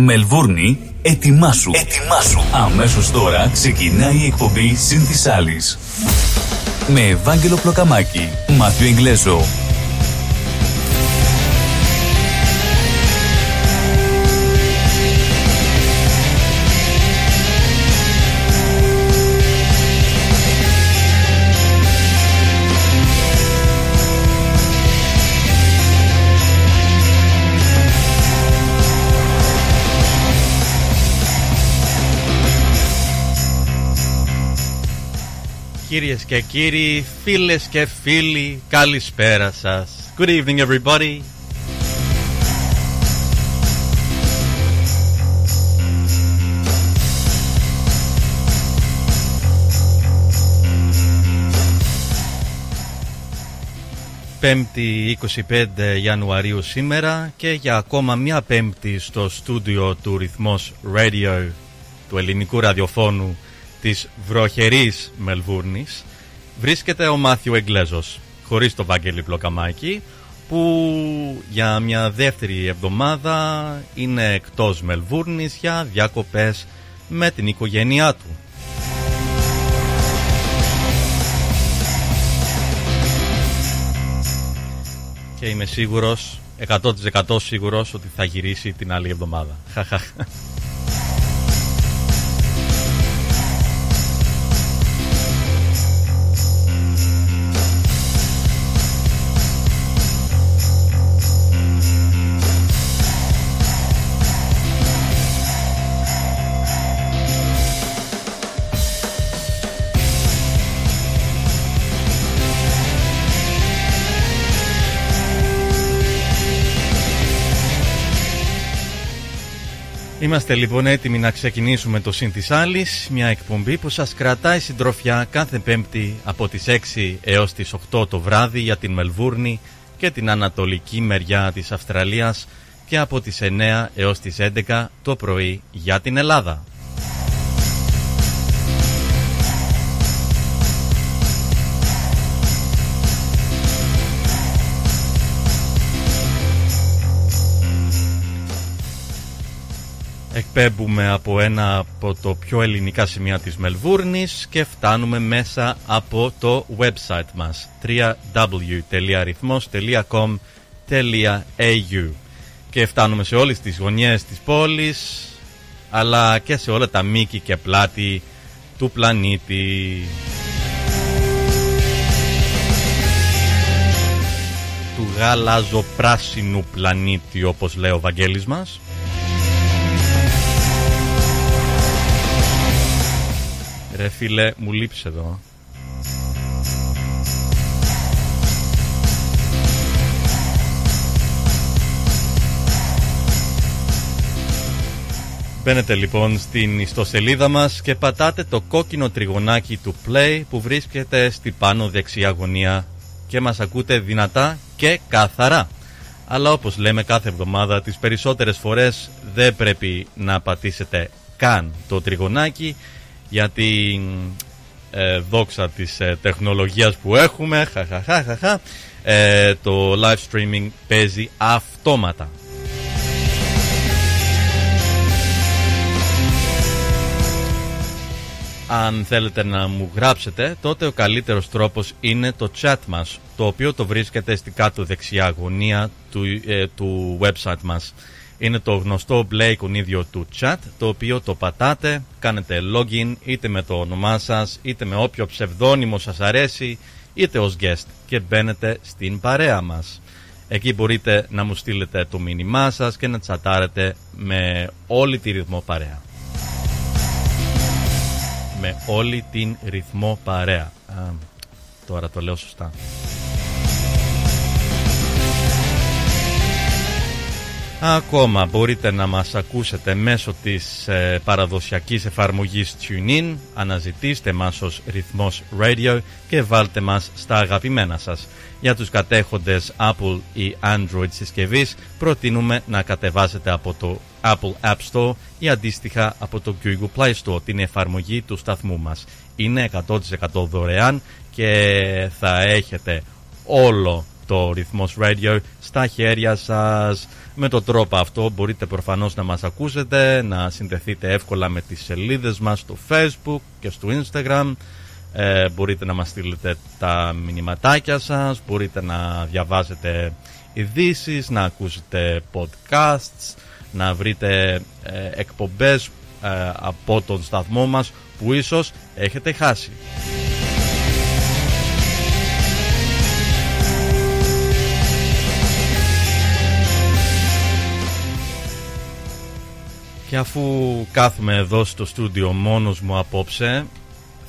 Μελβούρνη, ετοιμάσου. Ετοιμάσου. Αμέσως τώρα ξεκινάει η εκπομπή Συν της Άλλης. Με Ευάγγελο Πλοκαμάκη, Μάθιο Εγγλέζο, Κυρίες και κύριοι, φίλες και φίλοι, καλησπέρα σας. Good evening everybody. Πέμπτη 25 Ιανουαρίου σήμερα και για ακόμα μια πέμπτη στο στούντιο του Ρυθμός Radio του ελληνικού ραδιοφώνου της βροχερής Μελβούρνης βρίσκεται ο Μάθιο Εγγλέζος χωρίς το Βάγγελη Πλοκαμάκη που για μια δεύτερη εβδομάδα είναι εκτός Μελβούρνης για διακοπές με την οικογένειά του. Και είμαι σίγουρος, 100% σίγουρος ότι θα γυρίσει την άλλη εβδομάδα. Είμαστε λοιπόν έτοιμοι να ξεκινήσουμε το Συν της Άλλης, μια εκπομπή που σας κρατάει συντροφιά κάθε πέμπτη από τις 6 έως τις 8 το βράδυ για την Μελβούρνη και την ανατολική μεριά της Αυστραλίας και από τις 9 έως τις 11 το πρωί για την Ελλάδα. Εκπέμπουμε από ένα από το πιο ελληνικά σημεία της Μελβούρνης και φτάνουμε μέσα από το website μας www.rhythmos.com.au και φτάνουμε σε όλες τις γωνιές της πόλης αλλά και σε όλα τα μήκη και πλάτη του πλανήτη. Του γαλαζοπράσινου πλανήτη όπως λέει ο Βαγγέλης μας. Ρε φίλε, μου λείψε εδώ. Μπαίνετε λοιπόν στην ιστοσελίδα μας και πατάτε το κόκκινο τριγωνάκι του play που βρίσκεται στη πάνω δεξιά γωνία και μας ακούτε δυνατά και καθαρά. Αλλά όπως λέμε κάθε εβδομάδα τις περισσότερες φορές δεν πρέπει να πατήσετε καν το τριγωνάκι για την ε, δόξα της ε, τεχνολογίας που έχουμε. Χα, ε, το live streaming παίζει αυτόματα. Αν θέλετε να μου γράψετε, τότε ο καλύτερος τρόπος είναι το chat μας, το οποίο το βρίσκεται στην κάτω δεξιά γωνία του, ε, του website μας είναι το γνωστό μπλε εικονίδιο του chat το οποίο το πατάτε, κάνετε login είτε με το όνομά σας είτε με όποιο ψευδόνυμο σας αρέσει είτε ως guest και μπαίνετε στην παρέα μας. Εκεί μπορείτε να μου στείλετε το μήνυμά σας και να τσατάρετε με όλη τη ρυθμό παρέα. Με όλη την ρυθμό παρέα. τώρα το λέω σωστά. Ακόμα μπορείτε να μας ακούσετε μέσω της ε, παραδοσιακής εφαρμογής TuneIn, αναζητήστε μας ως ρυθμός Radio και βάλτε μας στα αγαπημένα σας. Για τους κατέχοντες Apple ή Android συσκευής προτείνουμε να κατεβάσετε από το Apple App Store ή αντίστοιχα από το Google Play Store την εφαρμογή του σταθμού μας. Είναι 100% δωρεάν και θα έχετε όλο το ρυθμός radio στα χέρια σας. Με τον τρόπο αυτό μπορείτε προφανώς να μας ακούσετε, να συνδεθείτε εύκολα με τις σελίδες μας στο facebook και στο instagram. Ε, μπορείτε να μας στείλετε τα μηνυματάκια σας, μπορείτε να διαβάζετε ειδήσεις, να ακούσετε podcasts, να βρείτε ε, εκπομπές ε, από τον σταθμό μας που ίσως έχετε χάσει. Και αφού κάθομαι εδώ στο στούντιο μόνος μου απόψε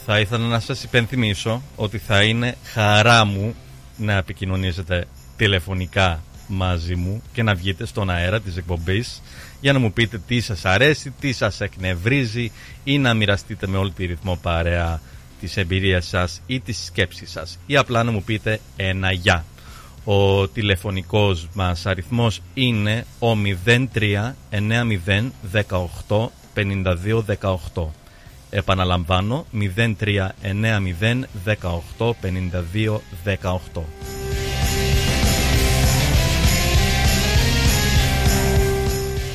θα ήθελα να σας υπενθυμίσω ότι θα είναι χαρά μου να επικοινωνήσετε τηλεφωνικά μαζί μου και να βγείτε στον αέρα της εκπομπής για να μου πείτε τι σας αρέσει, τι σας εκνευρίζει ή να μοιραστείτε με όλη τη ρυθμό παρέα της εμπειρίας σας ή της σκέψης σας ή απλά να μου πείτε ένα γεια. Ο τηλεφωνικός μας αριθμός είναι ο 03 90 18 52 18. Επαναλαμβάνω 03 90 18 52 18.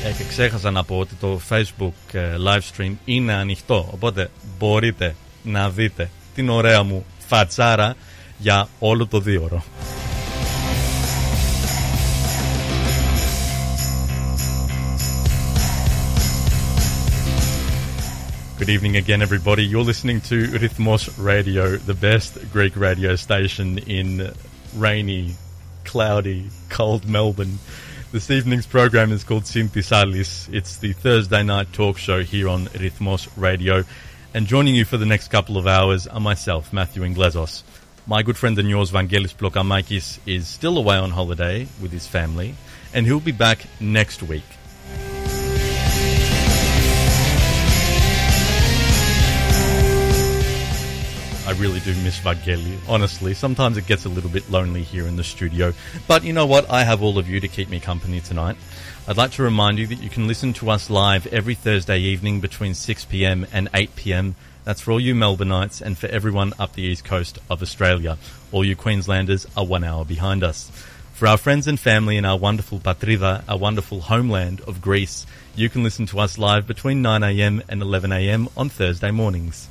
Ε, και ξέχασα να πω ότι το Facebook ε, live stream είναι ανοιχτό οπότε μπορείτε να δείτε την ωραία μου φατσάρα για όλο το δύο Good evening again, everybody. You're listening to Rhythmos Radio, the best Greek radio station in rainy, cloudy, cold Melbourne. This evening's program is called Synthisalis. It's the Thursday night talk show here on Rhythmos Radio. And joining you for the next couple of hours are myself, Matthew Inglesos. My good friend and yours, Vangelis Plokamakis, is still away on holiday with his family, and he'll be back next week. I really do miss Vangeli, honestly. Sometimes it gets a little bit lonely here in the studio. But you know what? I have all of you to keep me company tonight. I'd like to remind you that you can listen to us live every Thursday evening between 6pm and 8pm. That's for all you Melbourneites and for everyone up the east coast of Australia. All you Queenslanders are one hour behind us. For our friends and family in our wonderful Patrida, our wonderful homeland of Greece, you can listen to us live between 9am and 11am on Thursday mornings.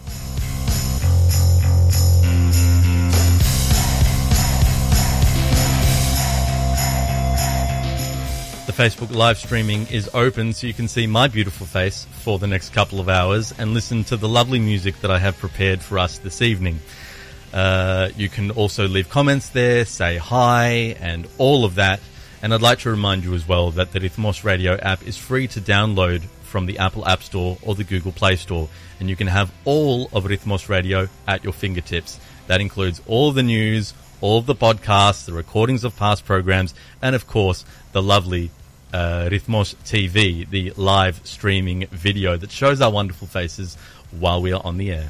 Facebook live streaming is open so you can see my beautiful face for the next couple of hours and listen to the lovely music that I have prepared for us this evening. Uh, you can also leave comments there, say hi, and all of that. And I'd like to remind you as well that the Rhythmos Radio app is free to download from the Apple App Store or the Google Play Store. And you can have all of Rhythmos Radio at your fingertips. That includes all the news, all the podcasts, the recordings of past programs, and of course, the lovely uh, Rhythmos TV, the live streaming video that shows our wonderful faces while we are on the air.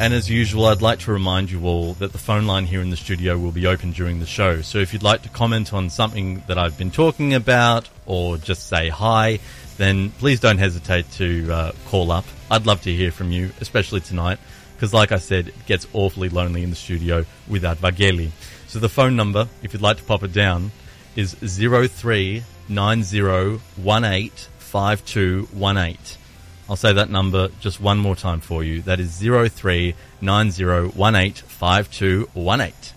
And as usual, I'd like to remind you all that the phone line here in the studio will be open during the show. So if you'd like to comment on something that I've been talking about or just say hi, then please don't hesitate to uh, call up. I'd love to hear from you, especially tonight, because like I said, it gets awfully lonely in the studio without Vageli. So the phone number, if you'd like to pop it down, is 0390185218. I'll say that number just one more time for you. That is 0390185218.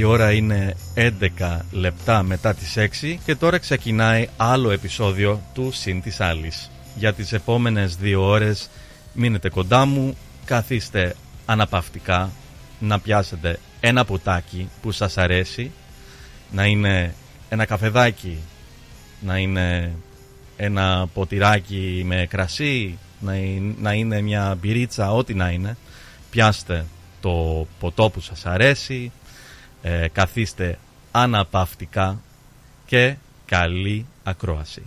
Η ώρα είναι 11 λεπτά μετά τις 6 και τώρα ξεκινάει άλλο επεισόδιο του Συν της Άλλης. Για τις επόμενες δύο ώρες μείνετε κοντά μου, καθίστε αναπαυτικά, να πιάσετε ένα ποτάκι που σας αρέσει, να είναι ένα καφεδάκι, να είναι ένα ποτηράκι με κρασί, να είναι μια μπυρίτσα, ό,τι να είναι. Πιάστε το ποτό που σας αρέσει, ε, καθίστε αναπαυτικά και καλή ακρόαση.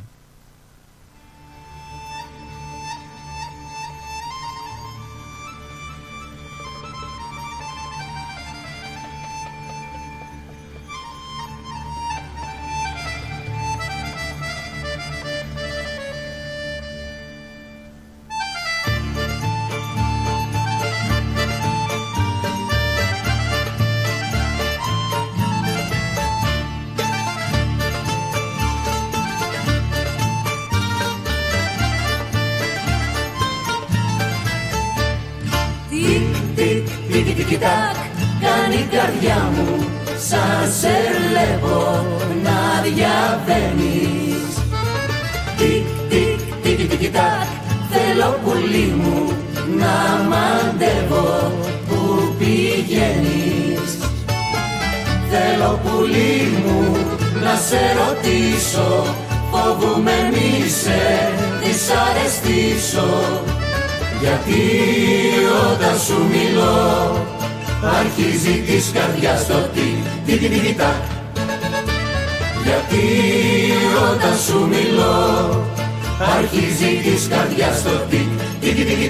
Όταν σου μιλώ αρχίζει της καρδιάς το τι, τι, τι, τι,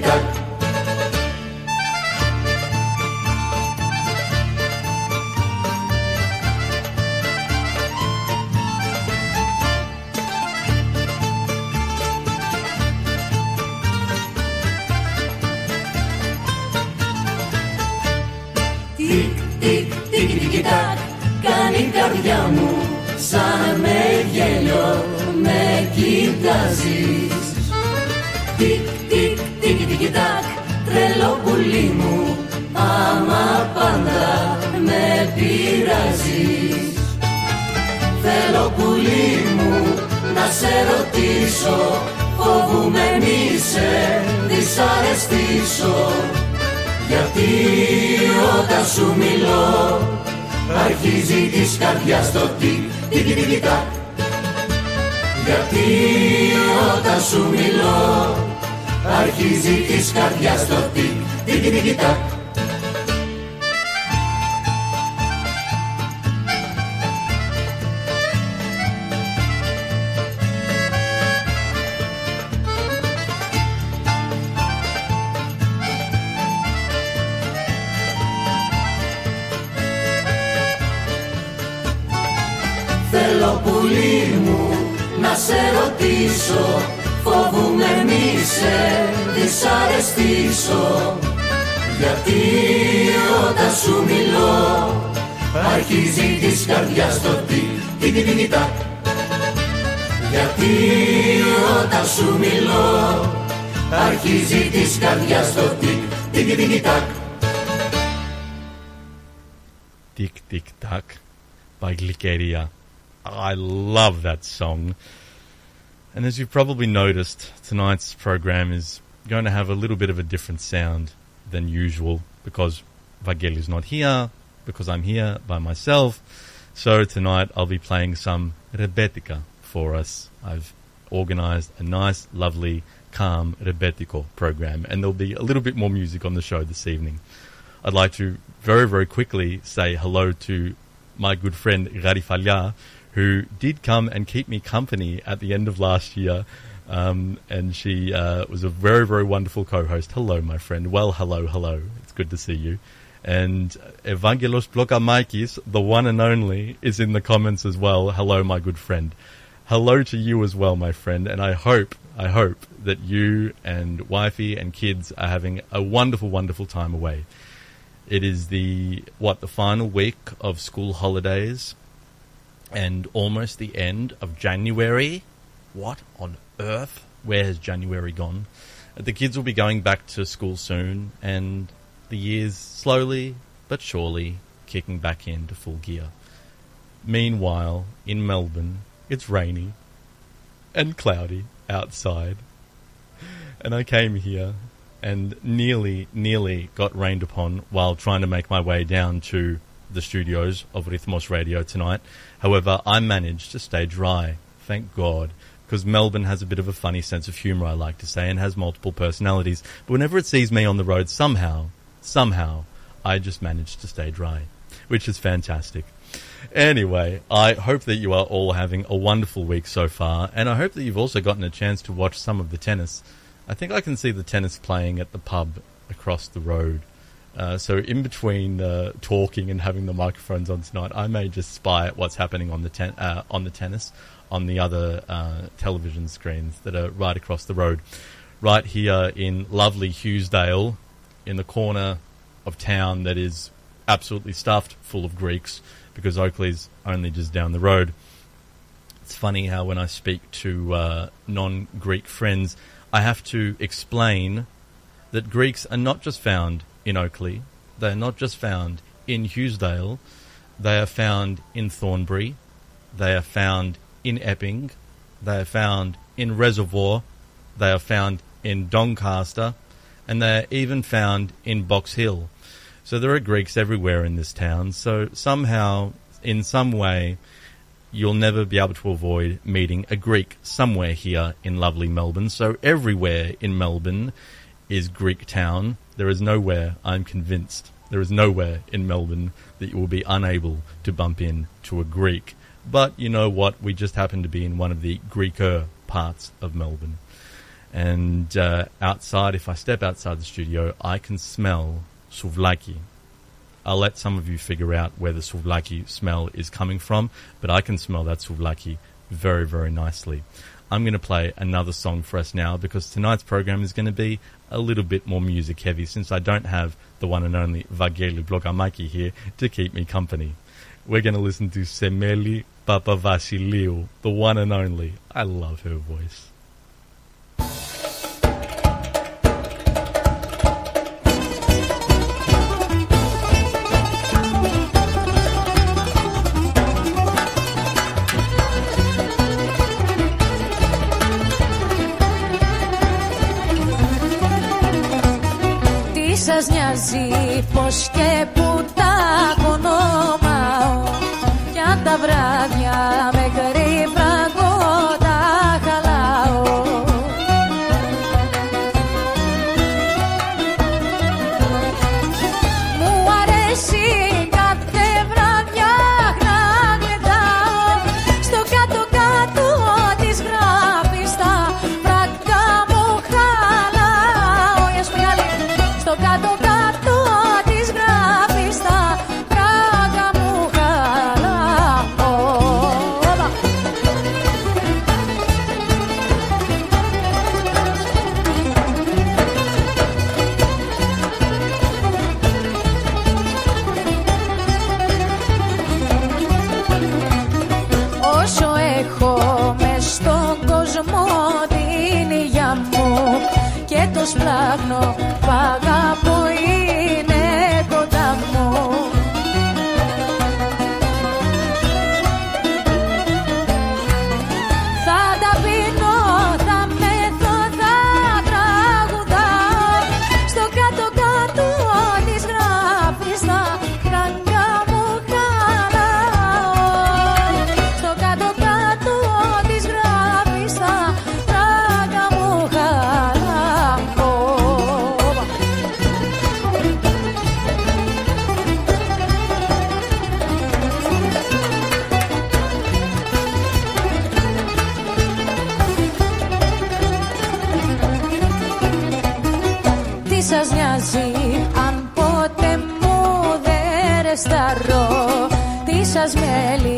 κοιτάζεις Τικ, τικ, τικ, τικ, τακ, τρελό πουλί μου άμα πάντα με πειράζεις. Θέλω πουλί μου να σε ρωτήσω φοβούμαι μη σε δυσαρεστήσω. Γιατί όταν σου μιλώ αρχίζει της καρδιάς το τι, τι, τι, τι, τι, Γιατί όταν σου μιλώ αρχίζει της καρδιάς το τι, τι, τι, τι, Αρχίζει της καρδιάς το τι, τι, τι, τι, τι, Tick, tick, tack by Glikeria. I love that song. And as you've probably noticed, tonight's program is going to have a little bit of a different sound than usual because Vagel is not here, because I'm here by myself. So tonight I'll be playing some Rebetica for us. I've organized a nice, lovely, calm Rebetico program, and there'll be a little bit more music on the show this evening. I'd like to very, very quickly say hello to my good friend Gari Falya, who did come and keep me company at the end of last year. Um, and she uh, was a very, very wonderful co-host. Hello, my friend. Well, hello, hello. It's good to see you. And Evangelos Blokamakis, the one and only, is in the comments as well. Hello, my good friend. Hello to you as well, my friend. And I hope, I hope that you and wifey and kids are having a wonderful, wonderful time away. It is the, what, the final week of school holidays and almost the end of January. What on earth? Where has January gone? The kids will be going back to school soon, and the year's slowly but surely kicking back into full gear. Meanwhile, in Melbourne, it's rainy and cloudy outside. And I came here and nearly, nearly got rained upon while trying to make my way down to the studios of Rhythmos Radio tonight. However, I managed to stay dry, thank God, because Melbourne has a bit of a funny sense of humour, I like to say, and has multiple personalities. But whenever it sees me on the road, somehow, somehow, I just manage to stay dry, which is fantastic. Anyway, I hope that you are all having a wonderful week so far, and I hope that you've also gotten a chance to watch some of the tennis. I think I can see the tennis playing at the pub across the road. Uh, so in between uh, talking and having the microphones on tonight, I may just spy at what's happening on the ten- uh, on the tennis on the other uh, television screens that are right across the road, right here in lovely Hughesdale, in the corner of town that is absolutely stuffed full of Greeks because Oakley's only just down the road. It's funny how when I speak to uh, non-Greek friends, I have to explain that Greeks are not just found in Oakley, They're not just found in Hughesdale, they are found in Thornbury, they are found in Epping, they are found in Reservoir, they are found in Doncaster, and they are even found in Box Hill. So there are Greeks everywhere in this town. So somehow, in some way, you'll never be able to avoid meeting a Greek somewhere here in lovely Melbourne. So everywhere in Melbourne is Greek town. There is nowhere, I'm convinced, there is nowhere in Melbourne that you will be unable to bump into a Greek. But you know what? We just happen to be in one of the Greeker parts of Melbourne. And uh, outside, if I step outside the studio, I can smell souvlaki. I'll let some of you figure out where the souvlaki smell is coming from, but I can smell that souvlaki very, very nicely. I'm going to play another song for us now because tonight's program is going to be a little bit more music heavy since I don't have the one and only Vageli Blogamaki here to keep me company. We're going to listen to Semeli Papavasiliou, the one and only. I love her voice. Νοιάζει πως και που τα κονόμαω Κι αν τα βράδια με Τι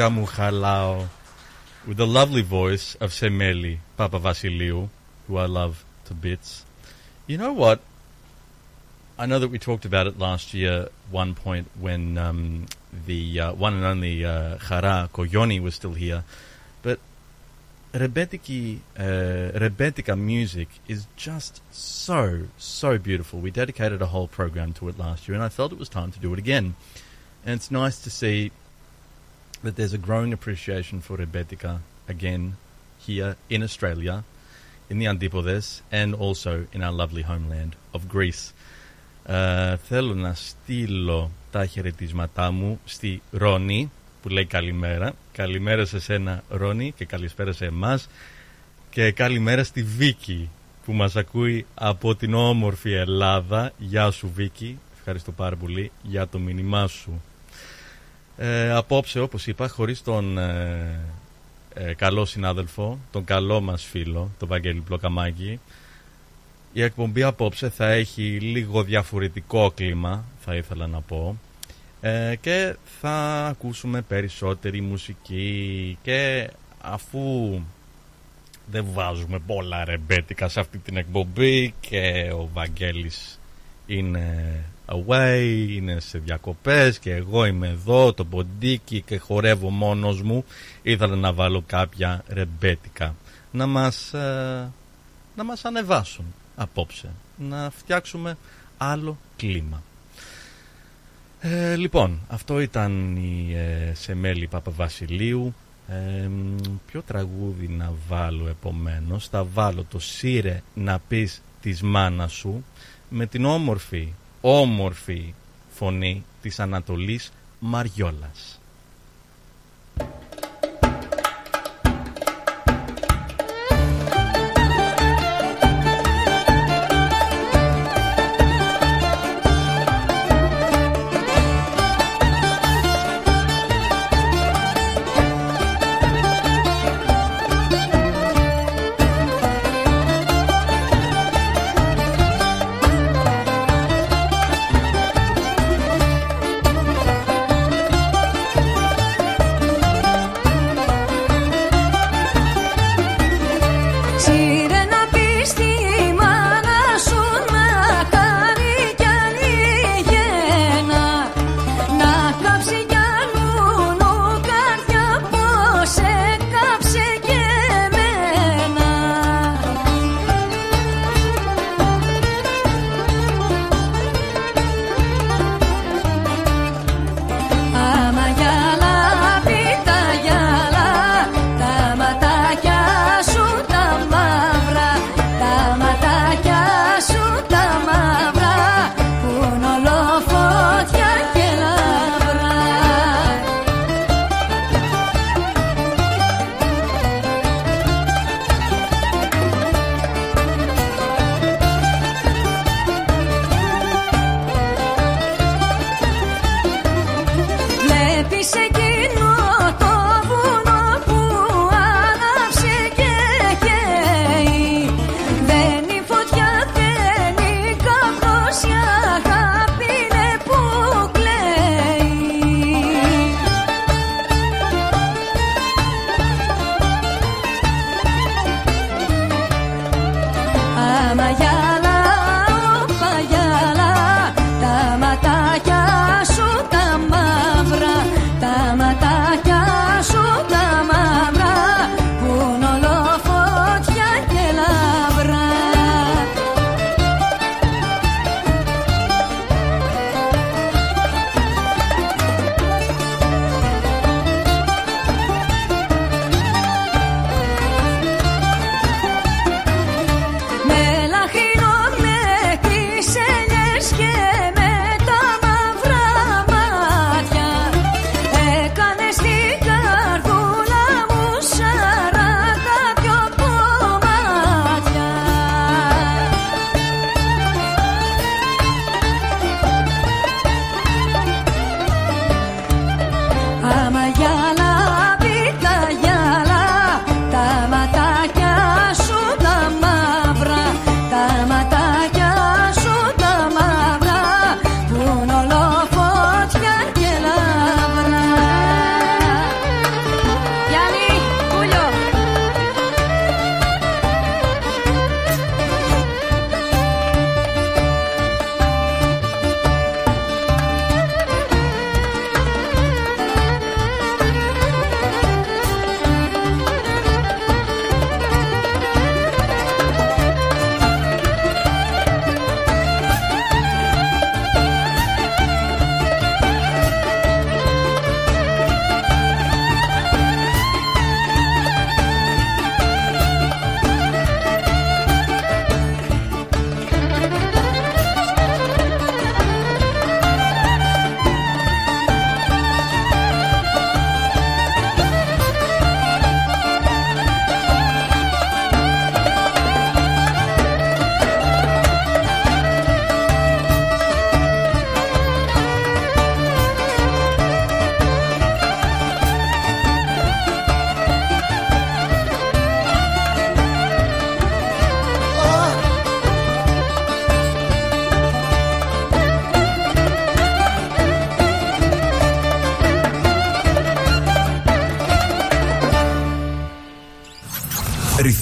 With the lovely voice of Semeli Papa Vasiliou, who I love to bits. You know what? I know that we talked about it last year, one point when um, the uh, one and only uh, Khara Koyoni was still here, but Rebetiki, uh, Rebetika music is just so, so beautiful. We dedicated a whole program to it last year, and I felt it was time to do it again. And it's nice to see that there's a growing appreciation for Rebetika again here in Australia, in the Antipodes, and also in our lovely homeland of Greece. Uh, θέλω να στείλω τα χαιρετίσματά μου στη Ρόνη που λέει καλημέρα. Καλημέρα σε σένα Ρόνη και καλησπέρα σε εμάς και καλημέρα στη Βίκη που μας ακούει από την όμορφη Ελλάδα. Γεια σου Βίκη, ευχαριστώ πάρα πολύ για το μήνυμά σου. Ε, απόψε όπως είπα χωρίς τον ε, ε, καλό συνάδελφο, τον καλό μας φίλο, τον Βαγγέλη Πλοκαμάκη η εκπομπή απόψε θα έχει λίγο διαφορετικό κλίμα θα ήθελα να πω ε, και θα ακούσουμε περισσότερη μουσική και αφού δεν βάζουμε πολλά ρεμπέτικα σε αυτή την εκπομπή και ο Βαγγέλης είναι away, είναι σε διακοπές και εγώ είμαι εδώ το ποντίκι και χορεύω μόνος μου. Ήθελα να βάλω κάποια ρεμπέτικα. Να μας, ε, να μας ανεβάσουν απόψε. Να φτιάξουμε άλλο κλίμα. Ε, λοιπόν, αυτό ήταν η ε, Σεμέλη Παπαβασιλείου. Ε, ποιο τραγούδι να βάλω επομένως. Θα βάλω το «Σύρε να πεις της μάνας σου» με την όμορφη, όμορφη φωνή της Ανατολής Μαριόλας.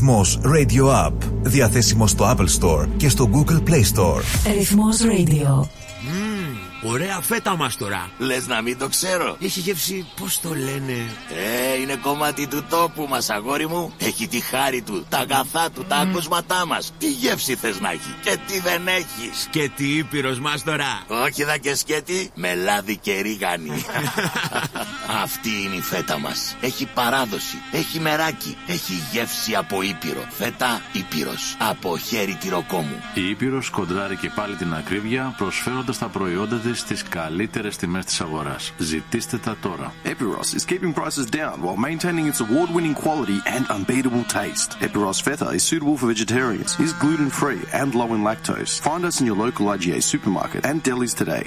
Ρυθμός Radio App. Διαθέσιμο στο Apple Store και στο Google Play Store. Ρυθμός Radio. Ωραία φέτα μας τώρα. Λες να μην το ξέρω. Έχει γεύση, πώς το λένε; Ε, είναι κομμάτι του τόπου μας, αγόρι μου. Έχει τη χάρη του, τα αγαθά του, τα ακούσματά μας. Τι γεύση θες να έχει και τι δεν έχεις. Σκέτη ήπειρος μας τώρα. Όχι δα και σκέτη, με λάδι και ρίγανη. Αυτή είναι η φέτα μας. Έχει παράδοση, έχει μεράκι, έχει γεύση από ήπειρο. Φέτα ήπειρος, από χέρι τυροκόμου. Η Ήπειρος κοντράρει και πάλι την ακρίβεια προσφέροντας τα προϊόντα της στις καλύτερες τιμές της αγοράς. Ζητήστε τα τώρα. Epiros is keeping prices down while maintaining its award-winning quality and unbeatable taste. Epiros Feta is suitable for vegetarians, is gluten-free and low in lactose. Find us in your local IGA supermarket and delis today.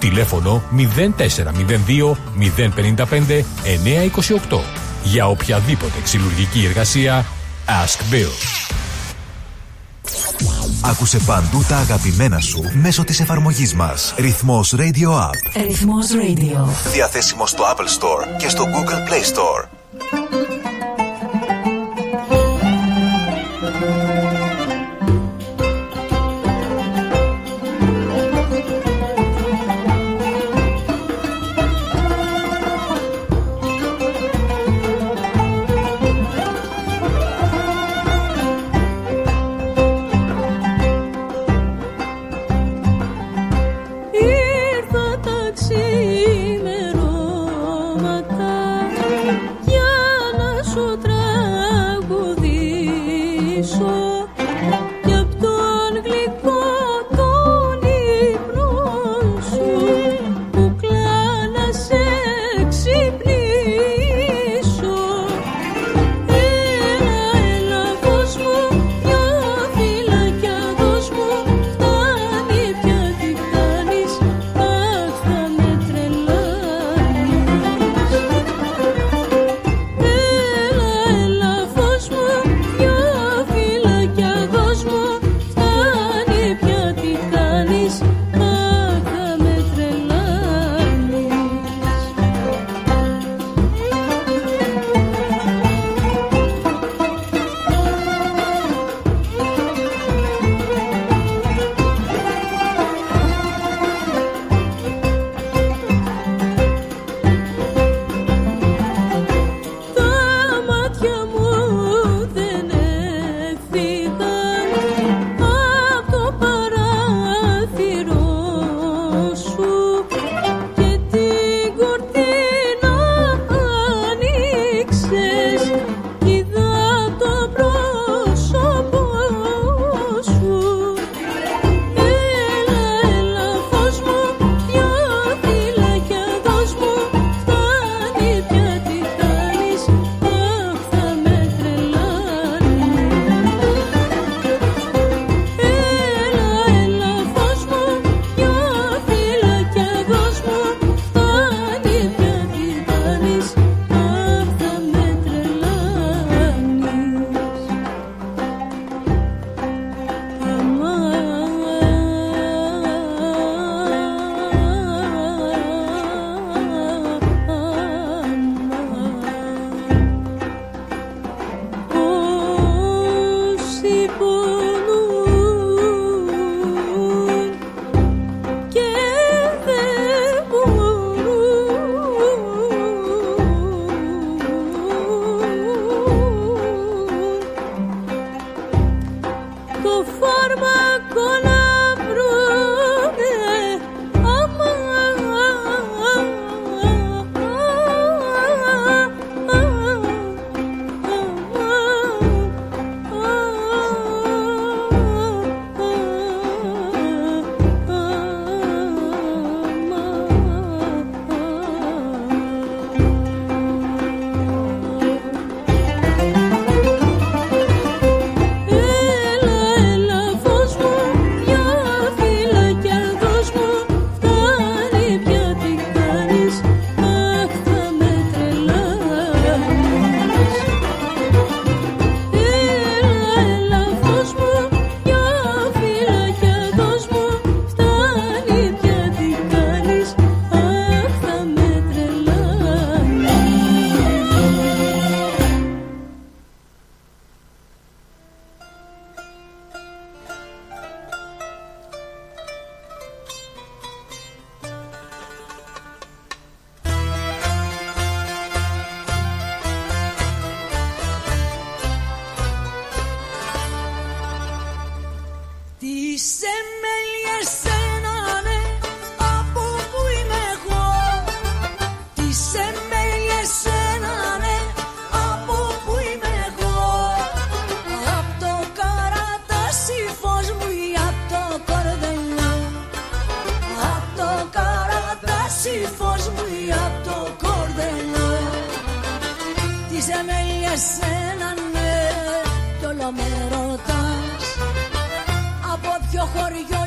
Τηλέφωνο 0402 055 928 Για οποιαδήποτε ξυλουργική εργασία Ask Bill. Άκουσε παντού τα αγαπημένα σου μέσω της εφαρμογής μας. Ρυθμός Radio App. Ρυθμός Radio. Διαθέσιμο στο Apple Store και στο Google Play Store. Είσαι μέλη εσένα ναι Από που είμαι εγώ. Είσαι μέλη εσένα ναι Από που είμαι εγώ. Απ' το καρατάσι φως μου Ή απ' το κορδελό Απ' το καρατάσι φως μου Ή απ' το κορδελό Τι μέλη εσένα. Χωριό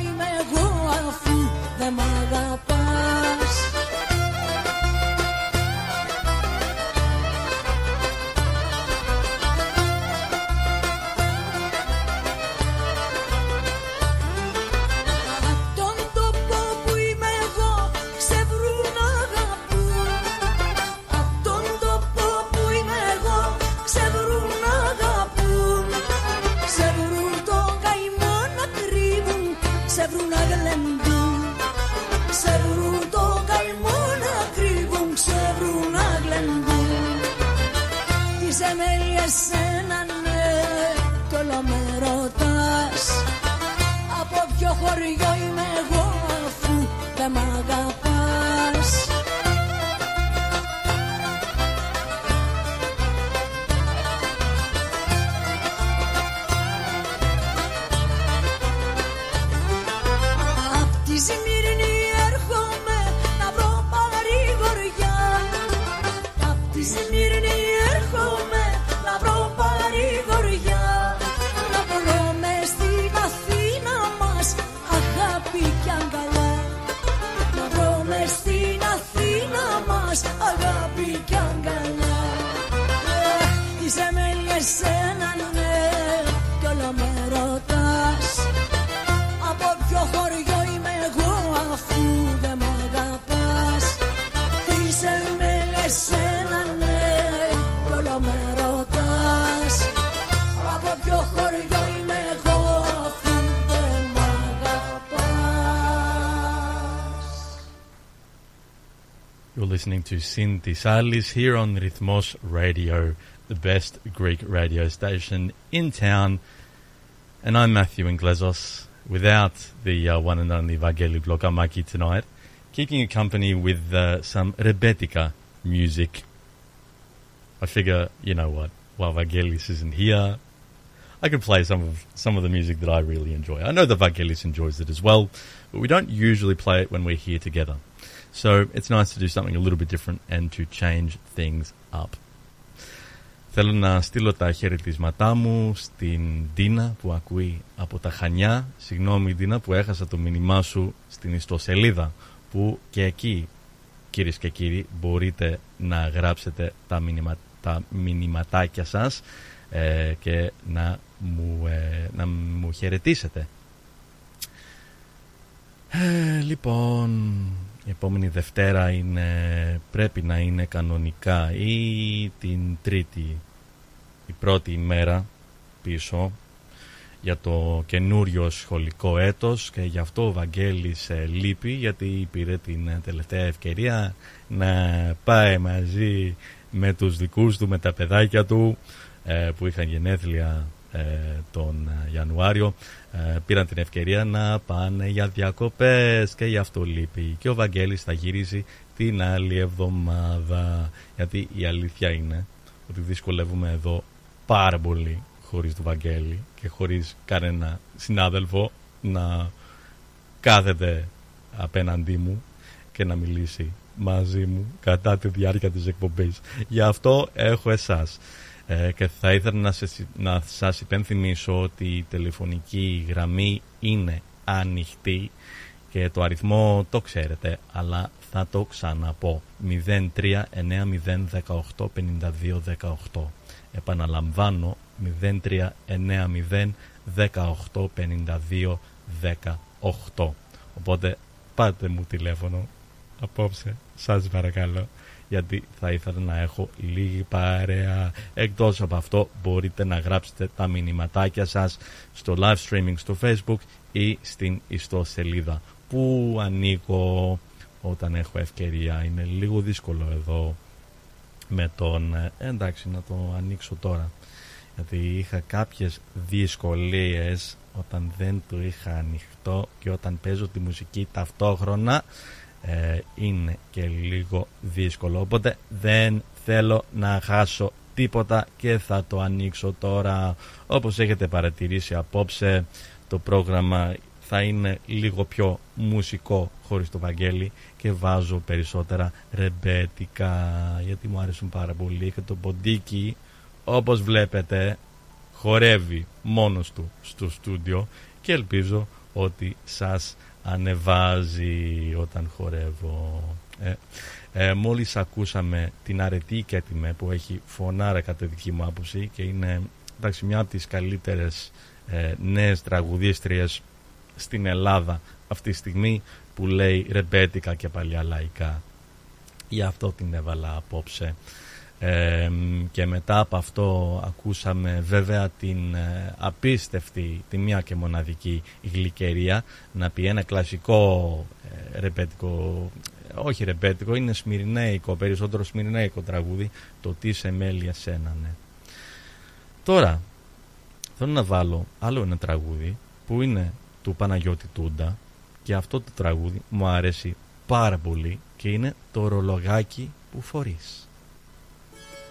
αφού Sinti here on Rhythmos Radio, the best Greek radio station in town. And I'm Matthew Inglesos, without the uh, one and only Vageli Blokamaki tonight, keeping you company with uh, some Rebetika music. I figure, you know what, while Vagelis isn't here, I could play some of some of the music that I really enjoy. I know that Vagelis enjoys it as well, but we don't usually play it when we're here together. So it's nice to do something a little bit different and to change things up. Θέλω να στείλω τα χαιρετίσματά μου στην Ντίνα που ακούει από τα Χανιά. Συγγνώμη Ντίνα που έχασα το μήνυμά σου στην ιστοσελίδα που και εκεί κυρίες και κύριοι μπορείτε να γράψετε τα, μηνυμα, τα μηνυματάκια σας ε, και να μου, ε, να μου χαιρετήσετε. Ε, λοιπόν, η επόμενη Δευτέρα είναι, πρέπει να είναι κανονικά ή την Τρίτη, η πρώτη ημέρα πίσω για το καινούριο σχολικό έτος και γι' αυτό ο Βαγγέλης ε, λείπει γιατί πήρε την ε, τελευταία ευκαιρία να πάει μαζί με τους δικούς του, με τα παιδάκια του ε, που είχαν γενέθλια ε, τον ε, Ιανουάριο ε, πήραν την ευκαιρία να πάνε για διακοπές και γι' αυτό λείπει και ο Βαγγέλης θα γυρίσει την άλλη εβδομάδα γιατί η αλήθεια είναι ότι δυσκολεύουμε εδώ πάρα πολύ χωρίς του Βαγγέλη και χωρίς κανένα συνάδελφο να κάθεται απέναντί μου και να μιλήσει μαζί μου κατά τη διάρκεια της εκπομπής. Γι' αυτό έχω εσάς. Ε, και θα ήθελα να, σε, να σας υπενθυμίσω ότι η τηλεφωνική γραμμή είναι ανοιχτή και το αριθμό το ξέρετε αλλά θα το ξαναπώ. 0390185218 επαναλαμβάνω 0390185218 οπότε πάτε μου τηλέφωνο απόψε σας παρακαλώ γιατί θα ήθελα να έχω λίγη παρέα. Εκτός από αυτό μπορείτε να γράψετε τα μηνυματάκια σας στο live streaming στο facebook ή στην ιστοσελίδα που ανήκω όταν έχω ευκαιρία. Είναι λίγο δύσκολο εδώ με τον... Ε, εντάξει να το ανοίξω τώρα γιατί είχα κάποιες δυσκολίες όταν δεν το είχα ανοιχτό και όταν παίζω τη μουσική ταυτόχρονα ε, είναι και λίγο δύσκολο. Οπότε δεν θέλω να χάσω τίποτα και θα το ανοίξω τώρα. Όπως έχετε παρατηρήσει απόψε το πρόγραμμα θα είναι λίγο πιο μουσικό χωρίς το Βαγγέλη και βάζω περισσότερα ρεμπέτικα γιατί μου αρέσουν πάρα πολύ. Και το ποντίκι όπως βλέπετε χορεύει μόνος του στο στούντιο και ελπίζω ότι σας ανεβάζει όταν χορεύω. Ε, ε, μόλις ακούσαμε την αρετή και έτοιμε που έχει φωνάρα κατά δική μου άποψη και είναι εντάξει, μια από τις καλύτερες ε, νέες τραγουδίστριες στην Ελλάδα αυτή τη στιγμή που λέει ρεμπέτικα και παλιά λαϊκά. Γι' αυτό την έβαλα απόψε. Ε, και μετά από αυτό ακούσαμε βέβαια την ε, απίστευτη, τη μία και μοναδική γλυκερία να πει ένα κλασικό ε, ρεμπέτικο, όχι ρεμπέτικο, είναι σμυρνέικο, περισσότερο σμυρνέικο τραγούδι, το «Τι σε μέλη σένα, ναι». Τώρα, θέλω να βάλω άλλο ένα τραγούδι που είναι του Παναγιώτη Τούντα και αυτό το τραγούδι μου αρέσει πάρα πολύ και είναι το ρολογάκι που φορείς.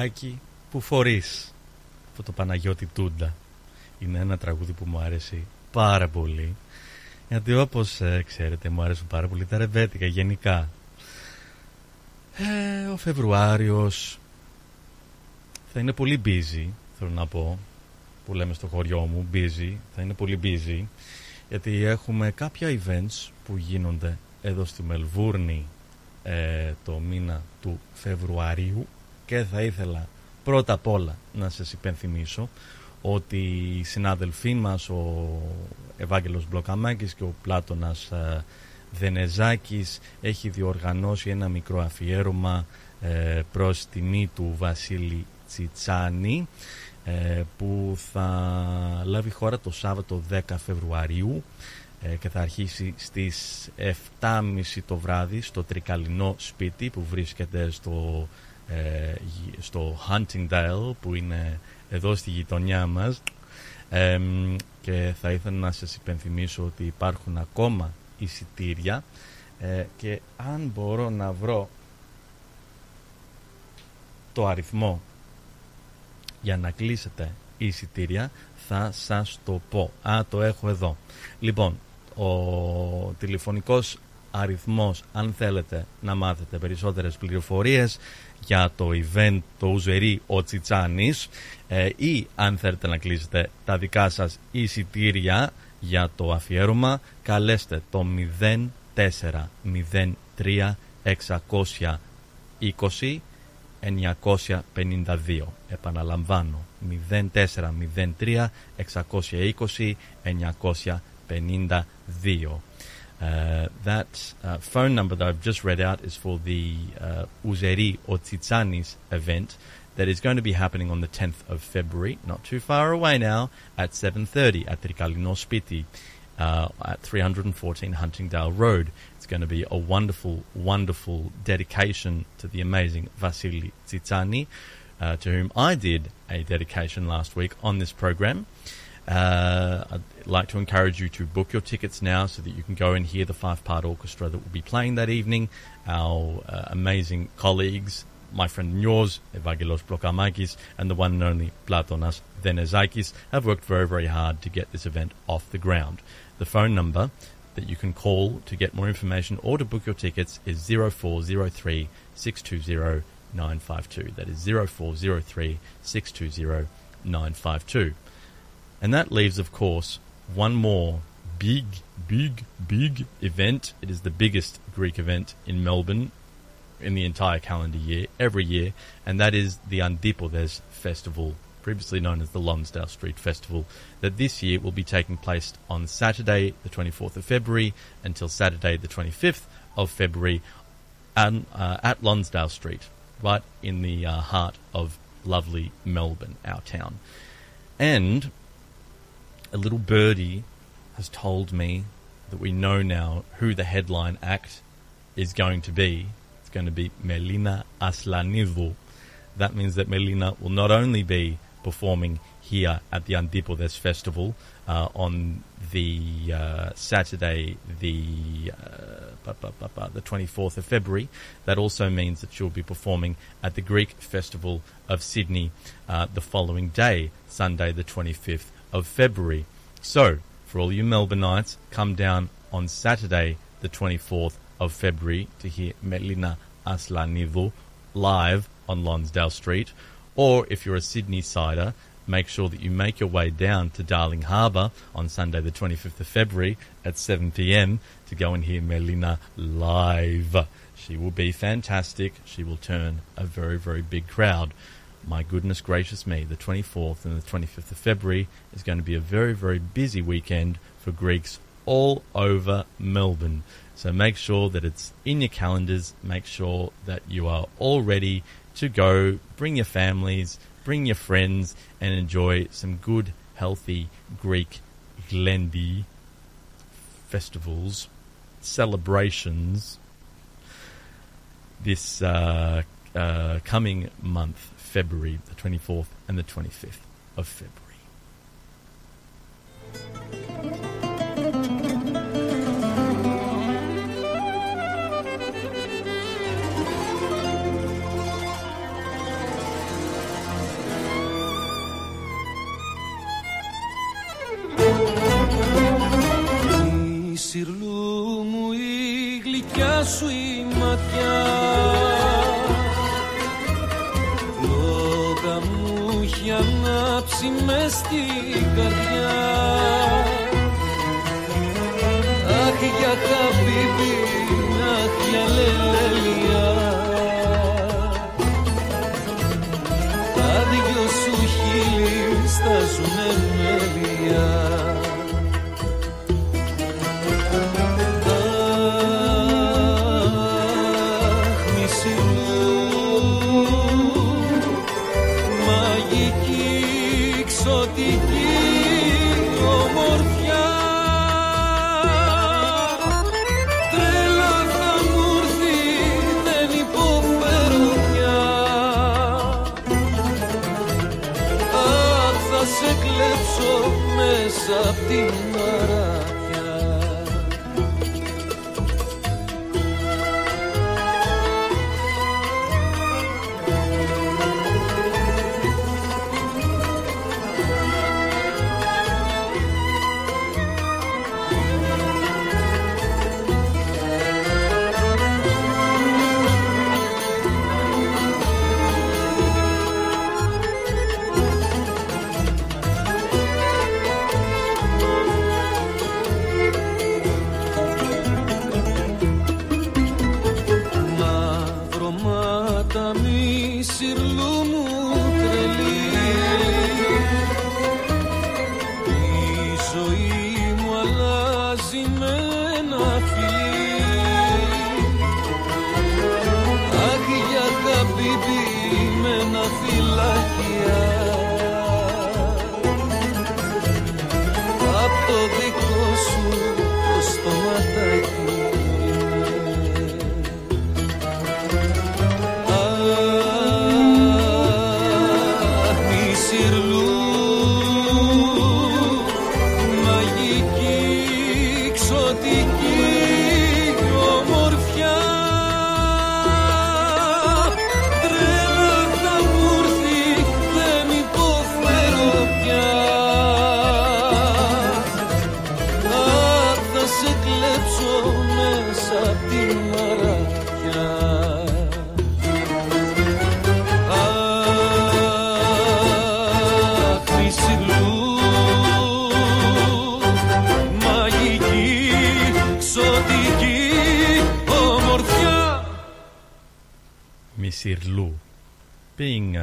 Το ρολογάκι που φορείς. Από το Παναγιώτη Τούντα. Είναι ένα τραγούδι που μου άρεσε πάρα πολύ. Γιατί όπως ε, ξέρετε μου αρέσουν πάρα πολύ τα ρεβέτικα γενικά. Ε, ο Φεβρουάριος θα είναι πολύ busy, θέλω να πω, που λέμε στο χωριό μου, busy, θα είναι πολύ busy, γιατί έχουμε κάποια events που γίνονται εδώ στη Μελβούρνη ε, το μήνα του Φεβρουαρίου και θα ήθελα πρώτα απ' όλα να σας υπενθυμίσω ότι οι συνάδελφοί μας ο Ευάγγελος Μπλοκαμάκης και ο Πλάτωνας ε, Δενεζάκης έχει διοργανώσει ένα μικρό αφιέρωμα ε, προς τιμή του Βασίλη Τσιτσάνη ε, που θα λάβει χώρα το Σάββατο 10 Φεβρουαρίου ε, και θα αρχίσει στις 7.30 το βράδυ στο τρικαλινό σπίτι που βρίσκεται στο, ε, στο Huntingdale που είναι εδώ στη γειτονιά μας ε, και θα ήθελα να σας υπενθυμίσω ότι υπάρχουν ακόμα εισιτήρια ε, και αν μπορώ να βρω το αριθμό για να κλείσετε εισιτήρια θα σας το πω. Α, το έχω εδώ. Λοιπόν, ο τηλεφωνικός αριθμός αν θέλετε να μάθετε περισσότερες πληροφορίες για το event το Ουζερί ο Τσιτσάνης ε, ή αν θέλετε να κλείσετε τα δικά σας εισιτήρια για το αφιέρωμα καλέστε το 0403 620 952 επαναλαμβάνω 0403 620 952 Uh, that uh, phone number that I've just read out is for the uh, Uzeri or event that is going to be happening on the 10th of February, not too far away now, at 7.30 at Trikalino Spiti uh, at 314 Huntingdale Road. It's going to be a wonderful, wonderful dedication to the amazing Vasily Tsitsani, uh, to whom I did a dedication last week on this program. Uh, I'd like to encourage you to book your tickets now so that you can go and hear the five part orchestra that will be playing that evening. Our uh, amazing colleagues, my friend and yours, Evangelos Blokamakis, and the one and only Platonas Venezakis, have worked very, very hard to get this event off the ground. The phone number that you can call to get more information or to book your tickets is 0403 620 952. That is 0403 620 952. And that leaves, of course, one more big, big, big event. It is the biggest Greek event in Melbourne in the entire calendar year, every year, and that is the Antipodes Festival, previously known as the Lonsdale Street Festival, that this year will be taking place on Saturday, the 24th of February, until Saturday, the 25th of February, and, uh, at Lonsdale Street, right in the uh, heart of lovely Melbourne, our town. And a little birdie has told me that we know now who the headline act is going to be. It's going to be Melina Aslanidou. That means that Melina will not only be performing here at the Antipodes Festival uh, on the uh, Saturday, the uh, the 24th of February. That also means that she'll be performing at the Greek Festival of Sydney uh, the following day, Sunday, the 25th of February. So, for all you Melbourneites, come down on Saturday, the 24th of February, to hear Melina Aslanidou live on Lonsdale Street. Or if you're a Sydney sider, make sure that you make your way down to Darling Harbour on Sunday, the 25th of February at 7 pm to go and hear Melina live. She will be fantastic. She will turn a very, very big crowd. My goodness gracious me, the 24th and the 25th of February is going to be a very, very busy weekend for Greeks all over Melbourne. So make sure that it's in your calendars. Make sure that you are all ready to go. Bring your families, bring your friends, and enjoy some good, healthy Greek Glendi festivals, celebrations this uh, uh, coming month, February, the 24th and the 25th of February. Η σιρλού μου η γλυκιά σου η ματιά αλλάζει μες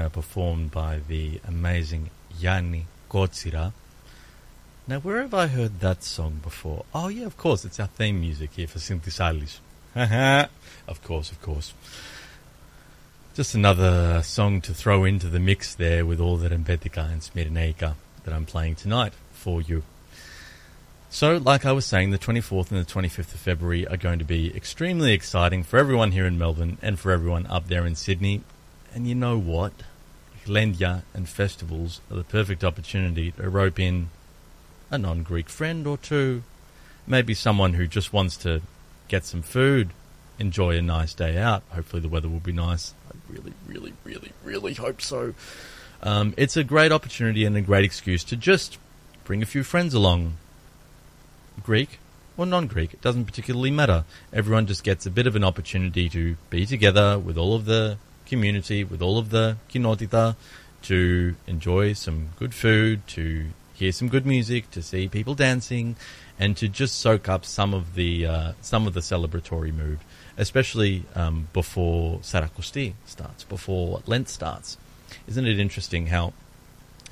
uh, performed by the amazing Yanni Kotsira. Now, where have I heard that song before? Oh, yeah, of course, it's our theme music here for Synthesalis. of course, of course. Just another song to throw into the mix there with all the Rembetika and Smirneika that I'm playing tonight for you. So, like I was saying, the 24th and the 25th of February are going to be extremely exciting for everyone here in Melbourne and for everyone up there in Sydney. And you know what? Glendia and festivals are the perfect opportunity to rope in a non Greek friend or two, maybe someone who just wants to get some food, enjoy a nice day out. Hopefully, the weather will be nice. I really, really, really, really hope so. Um, it's a great opportunity and a great excuse to just bring a few friends along. Greek or non Greek, it doesn't particularly matter. Everyone just gets a bit of an opportunity to be together with all of the community, with all of the kinotita, to enjoy some good food, to hear some good music, to see people dancing, and to just soak up some of the uh, some of the celebratory mood, especially um, before Sarakosti starts, before Lent starts. Isn't it interesting how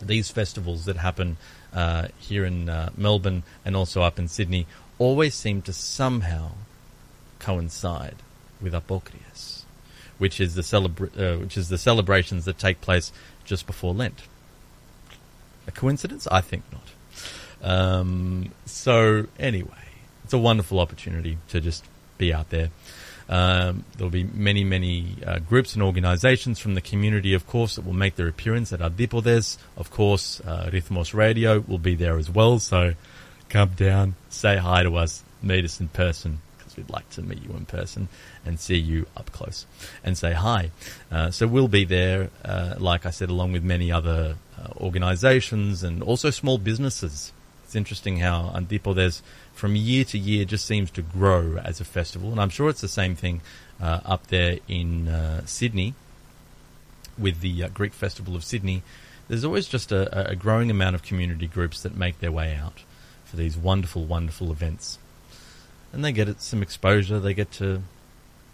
these festivals that happen uh, here in uh, Melbourne and also up in Sydney always seem to somehow coincide with Apokrias, which is the celebra- uh, which is the celebrations that take place just before Lent. A coincidence? I think not. Um, so anyway, it's a wonderful opportunity to just be out there. Um, there'll be many, many uh, groups and organizations from the community, of course, that will make their appearance at Adipodes. Of course, uh, Rhythmos Radio will be there as well. So come down, say hi to us, meet us in person, because we'd like to meet you in person and see you up close and say hi. Uh, so we'll be there, uh, like I said, along with many other uh, organizations and also small businesses. It's interesting how Antipodes, from year to year, just seems to grow as a festival, and I'm sure it's the same thing uh, up there in uh, Sydney with the uh, Greek Festival of Sydney. there's always just a, a growing amount of community groups that make their way out for these wonderful, wonderful events. And they get some exposure, they get to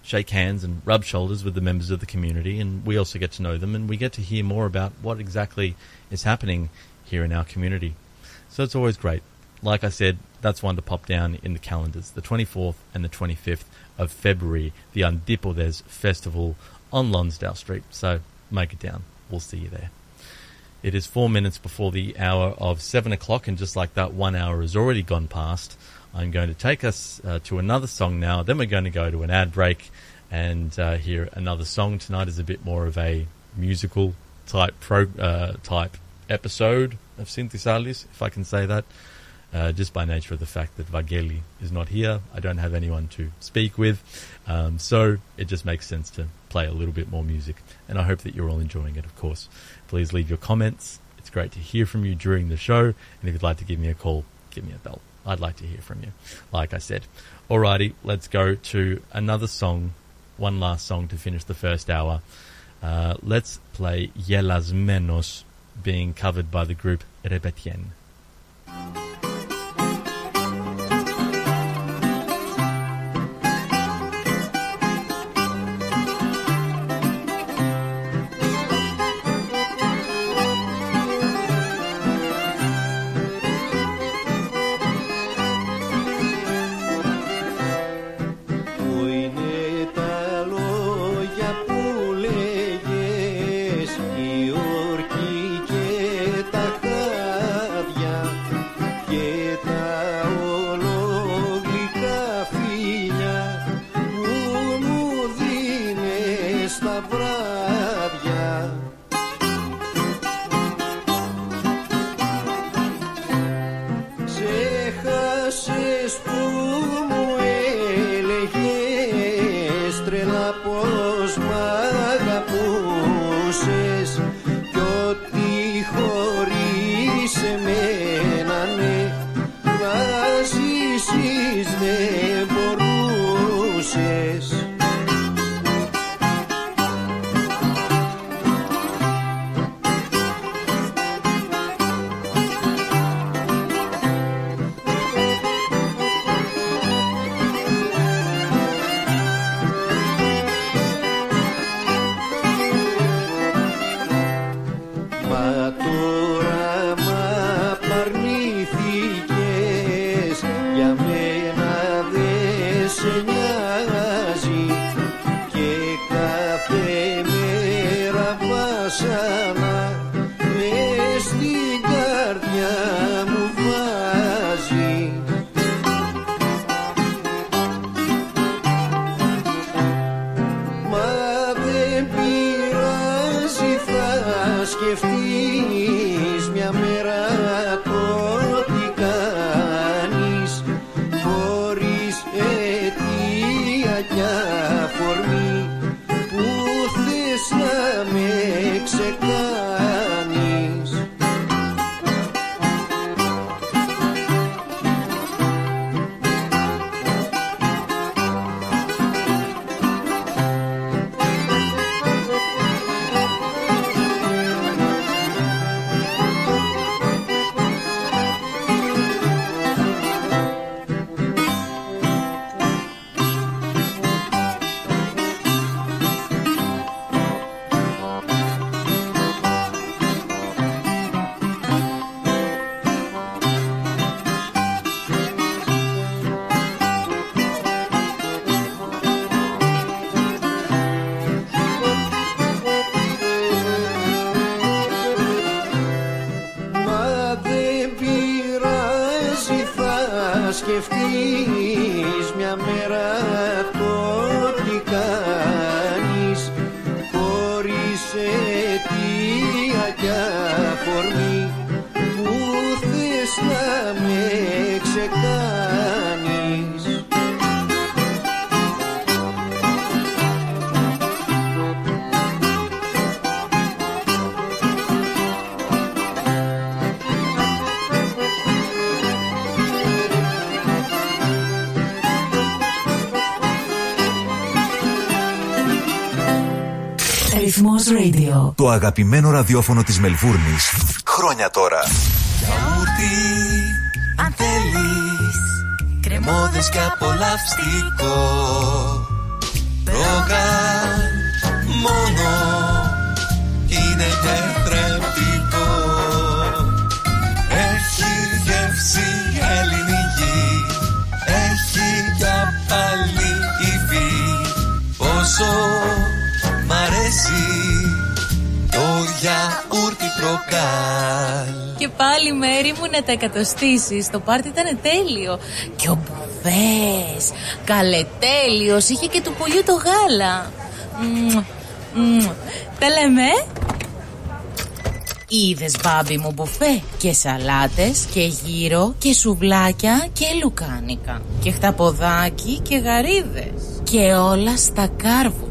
shake hands and rub shoulders with the members of the community, and we also get to know them, and we get to hear more about what exactly is happening here in our community. So it's always great. Like I said, that's one to pop down in the calendars the 24th and the 25th of February, the Antipodes Festival on Lonsdale Street. So make it down. We'll see you there. It is four minutes before the hour of seven o'clock, and just like that, one hour has already gone past. I'm going to take us uh, to another song now. Then we're going to go to an ad break and uh, hear another song. Tonight is a bit more of a musical type pro uh, type episode of Synthisalis, if I can say that. Uh, just by nature of the fact that Vageli is not here, I don't have anyone to speak with, um, so it just makes sense to play a little bit more music. And I hope that you're all enjoying it, of course. Please leave your comments. It's great to hear from you during the show, and if you'd like to give me a call, give me a bell. I'd like to hear from you, like I said. Alrighty, let's go to another song, one last song to finish the first hour. Uh, let's play Yelas Menos, being covered by the group Repetien. Radio. Το αγαπημένο ραδιόφωνο της Μελβούρνης. Χρόνια τώρα. Γιαούρτι, αν θέλεις Κρεμόδες και απολαυστικό Ρόγαν μόνο Είναι τετρεπτικό Έχει γεύση ελληνική Έχει για πάλι υφή Πόσο μ' αρέσει Το γιαούρτι προκάλ Και πάλι μέρη μου να τα εκατοστήσεις. Το πάρτι ήταν τέλειο. Και ο Μπουβές Καλετέλειος Είχε και του πολιού το γάλα. Μμμ, μμμ. Τα λέμε. Ε; Είδες μπάμπι μου μπουφέ. Και σαλάτες και γύρο Και σουβλάκια και λουκάνικα. Και χταποδάκι και γαρίδες. Και όλα στα κάρβουνα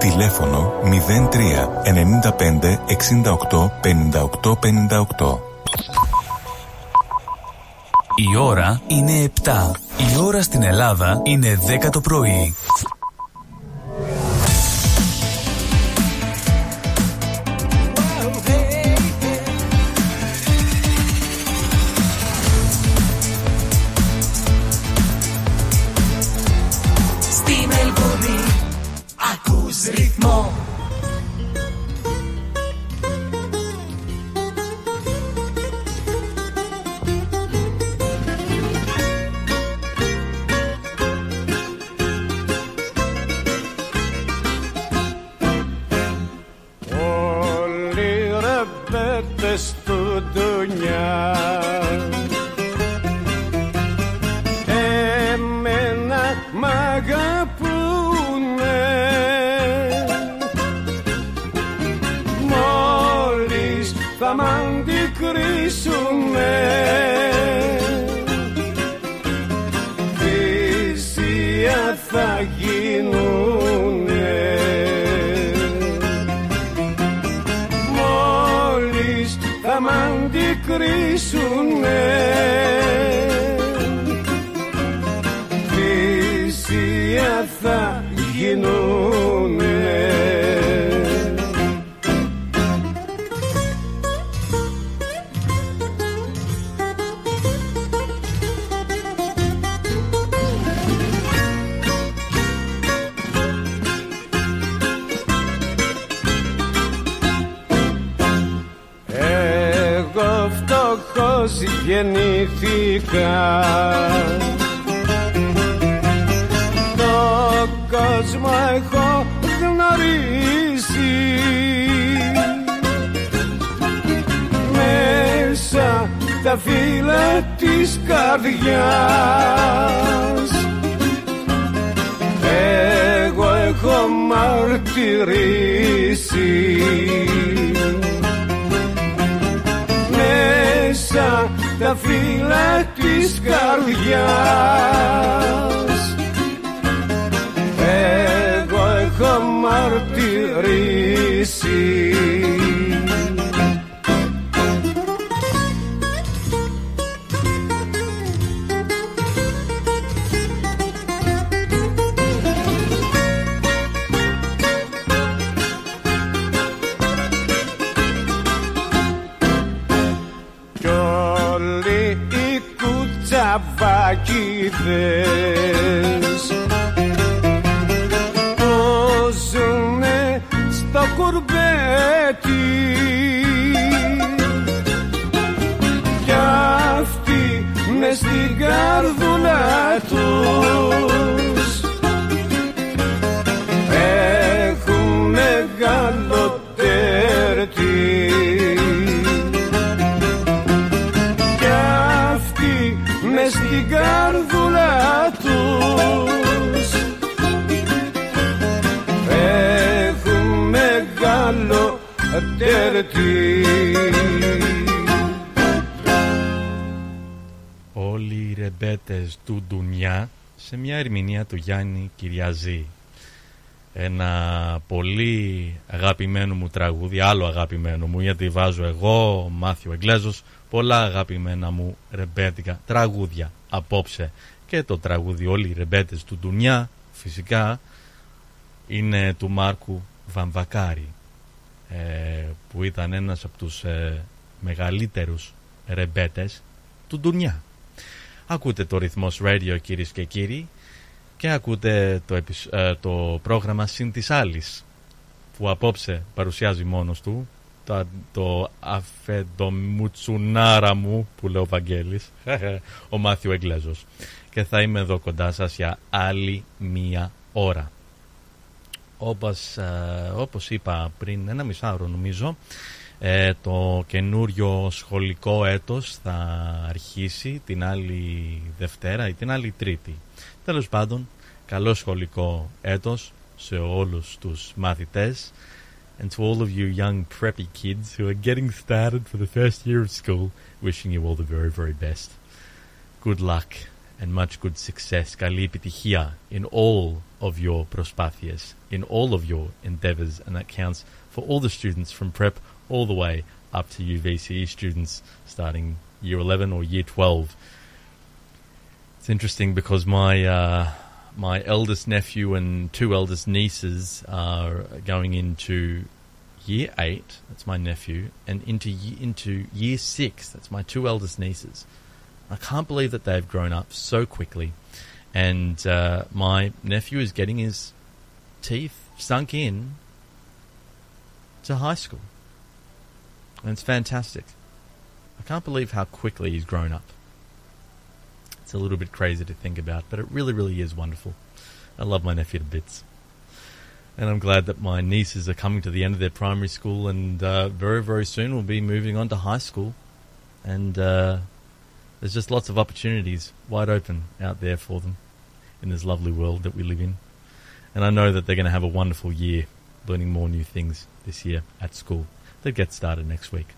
Τηλέφωνο 03 95 68 58 58. Η ώρα είναι 7. Η ώρα στην Ελλάδα είναι 10 το πρωί. Ακούς ρυθμό καρδιάς. Εγώ έχω μαρτυρήσει. Μέσα τα φύλλα της καρδιάς. Εγώ έχω μαρτυρήσει θες Ποζουνε στα κορμπέτι Κι αυτοί μες στην καρδούλα τους. Ρεμπέτες του Ντουνιά σε μια ερμηνεία του Γιάννη Κυριαζή. Ένα πολύ αγαπημένο μου τραγούδι, άλλο αγαπημένο μου γιατί βάζω εγώ, ο Μάθιο Εγκλέζος, πολλά αγαπημένα μου ρεμπέτικα τραγούδια απόψε. Και το τραγούδι όλοι οι ρεμπέτες του Ντουνιά φυσικά είναι του Μάρκου Βαμβακάρη ε, που ήταν ένας από τους ε, μεγαλύτερους ρεμπέτες του Ντουνιά. Ακούτε το ρυθμός radio κυρίες και κύριοι και ακούτε το, επεισ- ε, το πρόγραμμα Συν της Άλλης που απόψε παρουσιάζει μόνος του το, το αφεντομουτσουνάρα μου που λέει ο Βαγγέλης ο Μάθιο Εγκλέζος. Και θα είμαι εδώ κοντά σας για άλλη μία ώρα. Όπως, ε, όπως είπα πριν ένα μισάωρο νομίζω ε, το καινούριο σχολικό έτος θα αρχίσει την άλλη Δευτέρα ή την άλλη Τρίτη. Τέλος πάντων, καλό σχολικό έτος σε όλους τους μαθητές and to all of you young preppy kids who are getting started for the first year of school, wishing you all the very, very best. Good luck and much good success. Καλή επιτυχία in all of your προσπάθειες, in all of your endeavors, and that counts for all the students from prep all the way up to you VCE students starting year 11 or year 12. It's interesting because my uh, my eldest nephew and two eldest nieces are going into year eight. That's my nephew, and into into year six. That's my two eldest nieces. I can't believe that they've grown up so quickly, and uh, my nephew is getting his teeth sunk in to high school, and it's fantastic. I can't believe how quickly he's grown up. It's a little bit crazy to think about, but it really, really is wonderful. I love my nephew to bits. And I'm glad that my nieces are coming to the end of their primary school and uh, very, very soon will be moving on to high school. And uh, there's just lots of opportunities wide open out there for them in this lovely world that we live in. And I know that they're going to have a wonderful year learning more new things this year at school. They get started next week.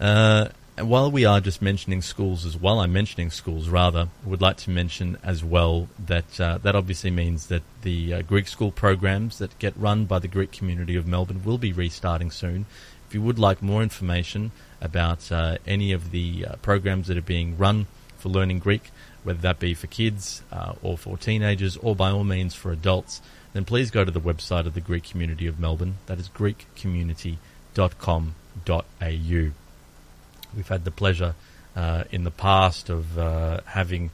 Uh, while we are just mentioning schools as well, I'm mentioning schools rather, I would like to mention as well that uh, that obviously means that the uh, Greek school programs that get run by the Greek community of Melbourne will be restarting soon. If you would like more information about uh, any of the uh, programs that are being run for learning Greek, whether that be for kids uh, or for teenagers or by all means for adults, then please go to the website of the Greek community of Melbourne. That is greekcommunity.com.au. We've had the pleasure uh, in the past of uh, having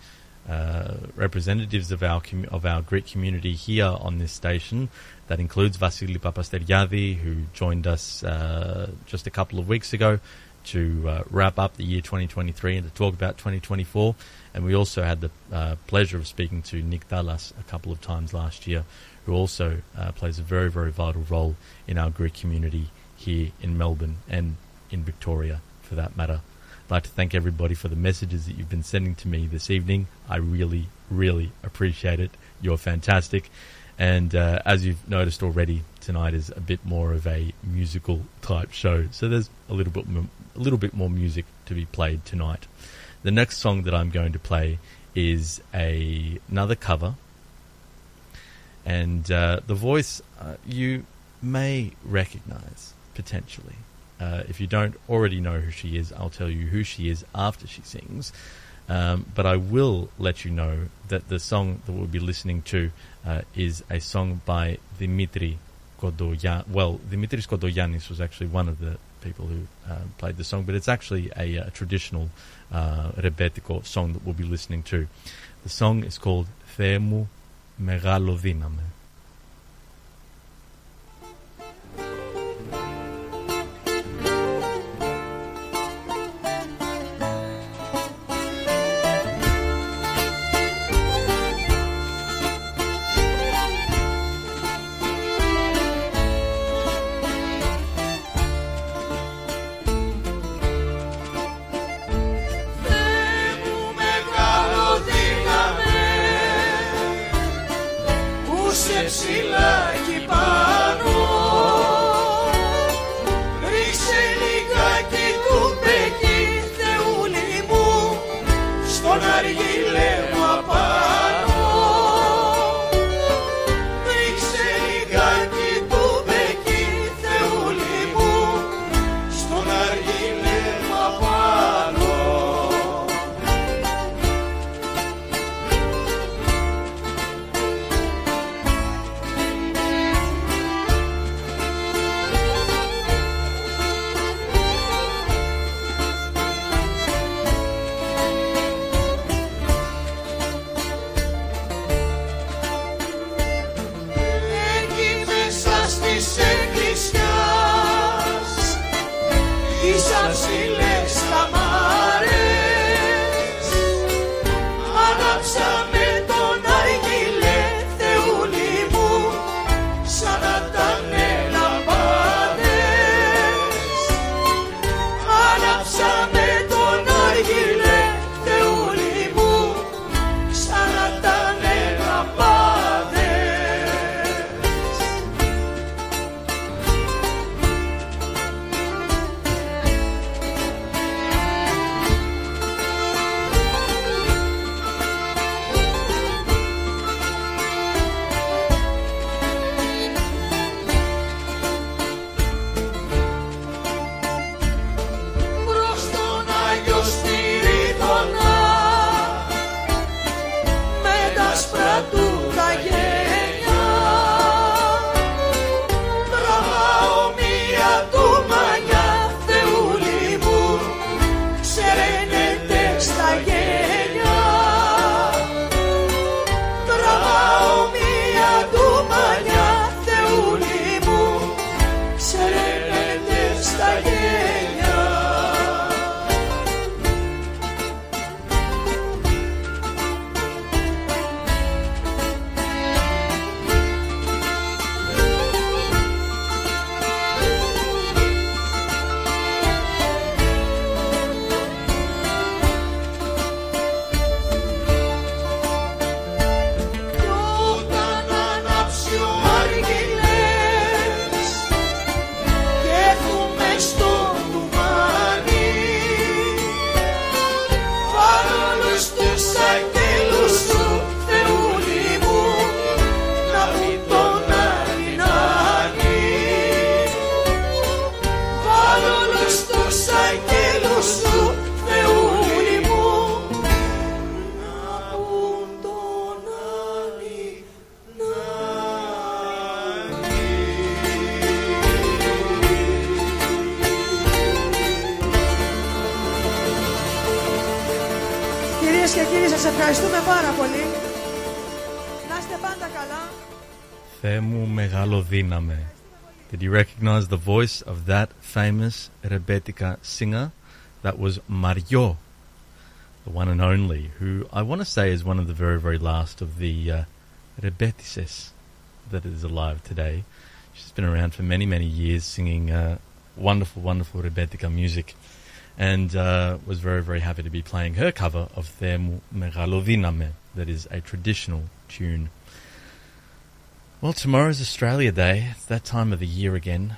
uh, representatives of our of our Greek community here on this station. That includes Vasily Papasteriadi, who joined us uh, just a couple of weeks ago to uh, wrap up the year 2023 and to talk about 2024. And we also had the uh, pleasure of speaking to Nick Dallas a couple of times last year, who also plays a very, very vital role in our Greek community here in Melbourne and in Victoria for that matter. I'd like to thank everybody for the messages that you've been sending to me this evening. I really, really appreciate it. You're fantastic. And uh, as you've noticed already, tonight is a bit more of a musical type show. So there's a little bit, a little bit more music to be played tonight. The next song that I'm going to play is a, another cover. And uh, the voice uh, you may recognize potentially. Uh, if you don't already know who she is, I'll tell you who she is after she sings. Um, but I will let you know that the song that we'll be listening to uh, is a song by Dimitri Kodoyan. Well, Dimitris Kodoyanis was actually one of the people who uh, played the song, but it's actually a, a traditional uh, rebetiko song that we'll be listening to. The song is called Themu Megalodiname. Did you recognize the voice of that famous rebetika singer? That was Mario, the one and only, who I want to say is one of the very, very last of the uh, Rebetices that is alive today. She's been around for many, many years singing uh, wonderful, wonderful rebetika music and uh, was very, very happy to be playing her cover of Thermo Megalovina, me. that is a traditional tune well, tomorrow's Australia Day. It's that time of the year again.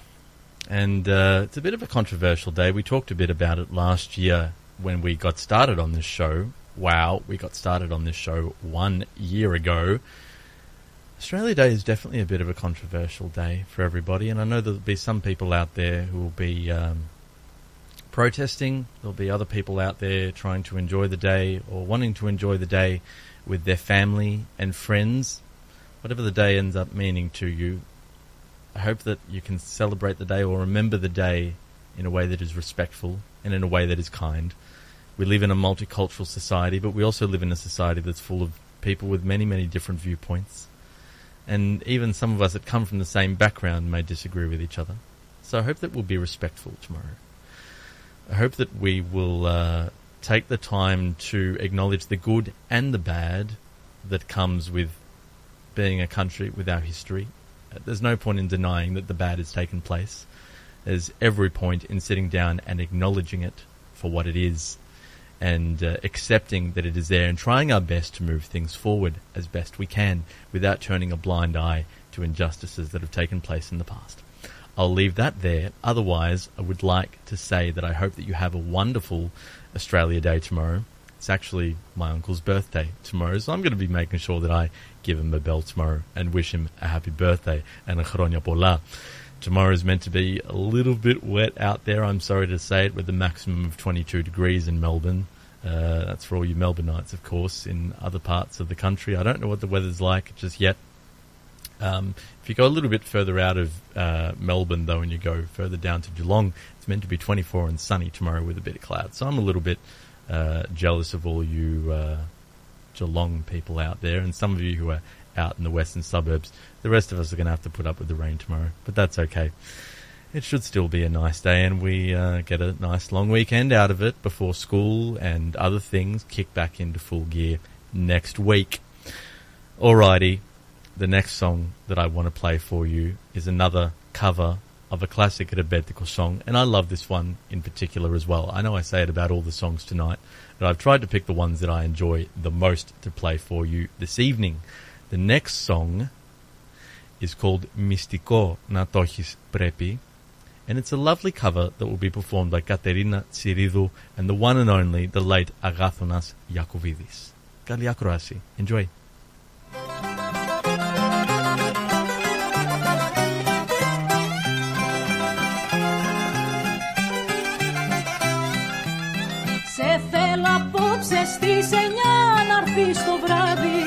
And uh, it's a bit of a controversial day. We talked a bit about it last year when we got started on this show. Wow, we got started on this show one year ago. Australia Day is definitely a bit of a controversial day for everybody, and I know there'll be some people out there who will be um, protesting. There'll be other people out there trying to enjoy the day or wanting to enjoy the day with their family and friends. Whatever the day ends up meaning to you, I hope that you can celebrate the day or remember the day in a way that is respectful and in a way that is kind. We live in a multicultural society, but we also live in a society that's full of people with many, many different viewpoints. And even some of us that come from the same background may disagree with each other. So I hope that we'll be respectful tomorrow. I hope that we will uh, take the time to acknowledge the good and the bad that comes with being a country with our history. Uh, There's no point in denying that the bad has taken place. There's every point in sitting down and acknowledging it for what it is and uh, accepting that it is there and trying our best to move things forward as best we can without turning a blind eye to injustices that have taken place in the past. I'll leave that there. Otherwise, I would like to say that I hope that you have a wonderful Australia Day tomorrow. It's actually my uncle's birthday tomorrow, so I'm going to be making sure that I give him a bell tomorrow and wish him a happy birthday and a chronia pola. Tomorrow is meant to be a little bit wet out there, I'm sorry to say it, with a maximum of 22 degrees in Melbourne. Uh, that's for all you Melbourneites, of course. In other parts of the country, I don't know what the weather's like just yet. Um, if you go a little bit further out of uh, Melbourne, though, and you go further down to Geelong, it's meant to be 24 and sunny tomorrow with a bit of cloud. So I'm a little bit uh, jealous of all you uh, Geelong people out there, and some of you who are out in the western suburbs. The rest of us are going to have to put up with the rain tomorrow, but that's okay. It should still be a nice day, and we uh, get a nice long weekend out of it before school and other things kick back into full gear next week. Alrighty, the next song that I want to play for you is another cover of a classic Rebetiko song, and I love this one in particular as well. I know I say it about all the songs tonight, but I've tried to pick the ones that I enjoy the most to play for you this evening. The next song is called Mystiko na tochis prepi, and it's a lovely cover that will be performed by Katerina Tsiridou and the one and only, the late Agathonas Yakovidis. Kaliakurasi. Enjoy. Στις εννιά να έρθεις το βράδυ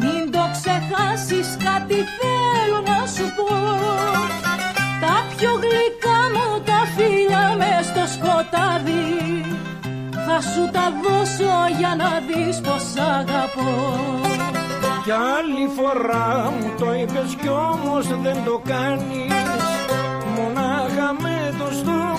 Μην το ξεχάσεις κάτι θέλω να σου πω. Τα πιο γλυκά μου τα φίλια μες στο σκοτάδι Θα σου τα δώσω για να δεις πως αγαπώ. Κι άλλη φορά μου το είπες κι όμως δεν το κάνεις Μονάχα με το στόματάκι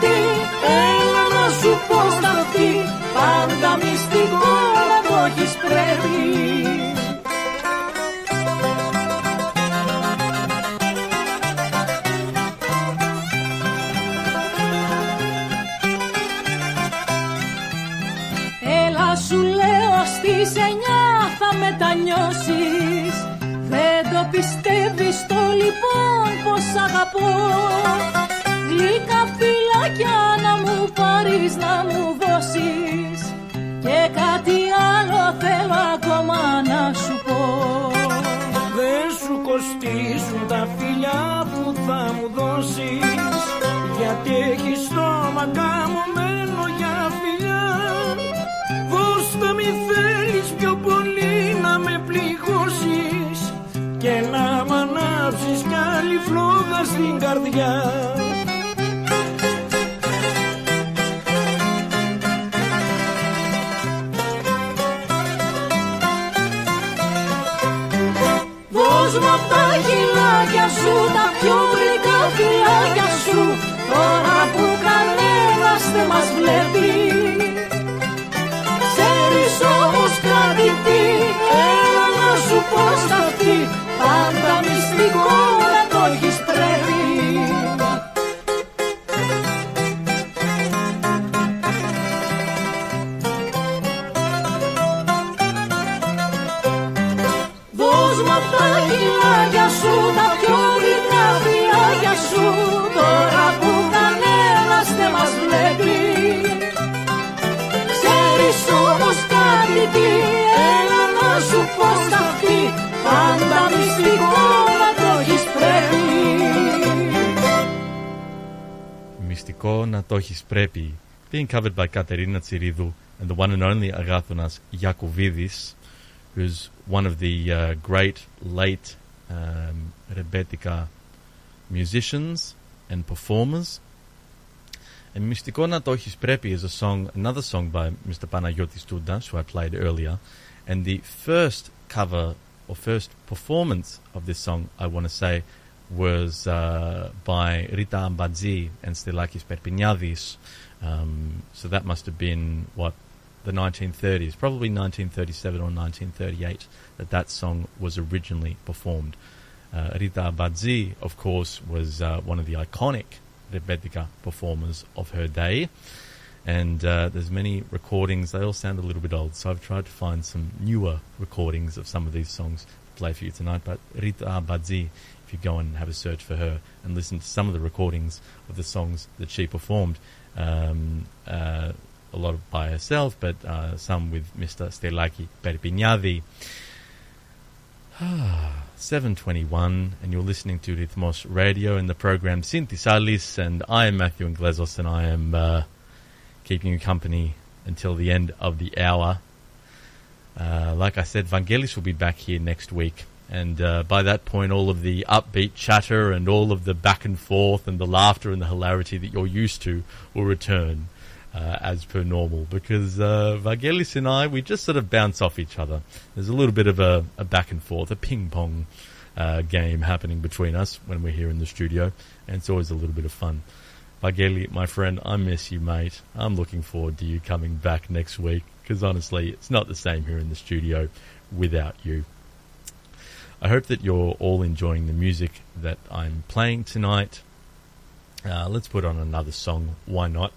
κάτι τι, έλα να σου πω στα αυτή Πάντα μυστικό να το έχεις πρέπει. Έλα σου λέω στις εννιά θα μετανιώσεις. Δεν το πιστεύεις το λοιπόν πως αγαπώ. Γλυκά φυλάκια να μου πάρεις να μου δώσεις Και κάτι άλλο θέλω ακόμα να σου πω. Δεν σου κοστίζουν τα φιλιά που θα μου δώσεις Γιατί έχεις στόμα καμωμένο για φιλιά. Δώσ' μη θέλεις πιο πολύ να με πληγώσεις Και να μ' ανάψεις κι άλλη φλόγα στην καρδιά πρέπει. Being covered by Katerina Tsiridou and the one and only Agathonas Yakovidis, who's one of the uh, great late um, Rebetika musicians and performers. And Mystikona Tohis Prepi is a song, another song by Mr. Panayotis Tudas, who I played earlier. And the first cover or first performance of this song, I want to say, was uh, by Rita Ambadzi and Stelakis Perpiniadis. Um, so that must have been, what, the 1930s, probably 1937 or 1938, that that song was originally performed. Uh, Rita Badzi, of course, was uh, one of the iconic Rebetika performers of her day. And uh, there's many recordings. They all sound a little bit old, so I've tried to find some newer recordings of some of these songs to play for you tonight. But Rita Badzi, if you go and have a search for her and listen to some of the recordings of the songs that she performed, um, uh, a lot by herself, but uh, some with Mr. Stelaki Perpignadi. 721, and you're listening to Rhythmos Radio in the program Synthesalis, and I am Matthew Inglesos, and I am uh, keeping you company until the end of the hour. Uh, like I said, Vangelis will be back here next week, and uh, by that point, all of the upbeat chatter and all of the back and forth and the laughter and the hilarity that you're used to will return uh, as per normal because uh, and I, we just sort of bounce off each other. There's a little bit of a, a back and forth, a ping pong uh, game happening between us when we're here in the studio, and it's always a little bit of fun. Vangeli, my friend, I miss you, mate. I'm looking forward to you coming back next week because honestly, it's not the same here in the studio without you. I hope that you're all enjoying the music that I'm playing tonight. Uh, let's put on another song. Why not?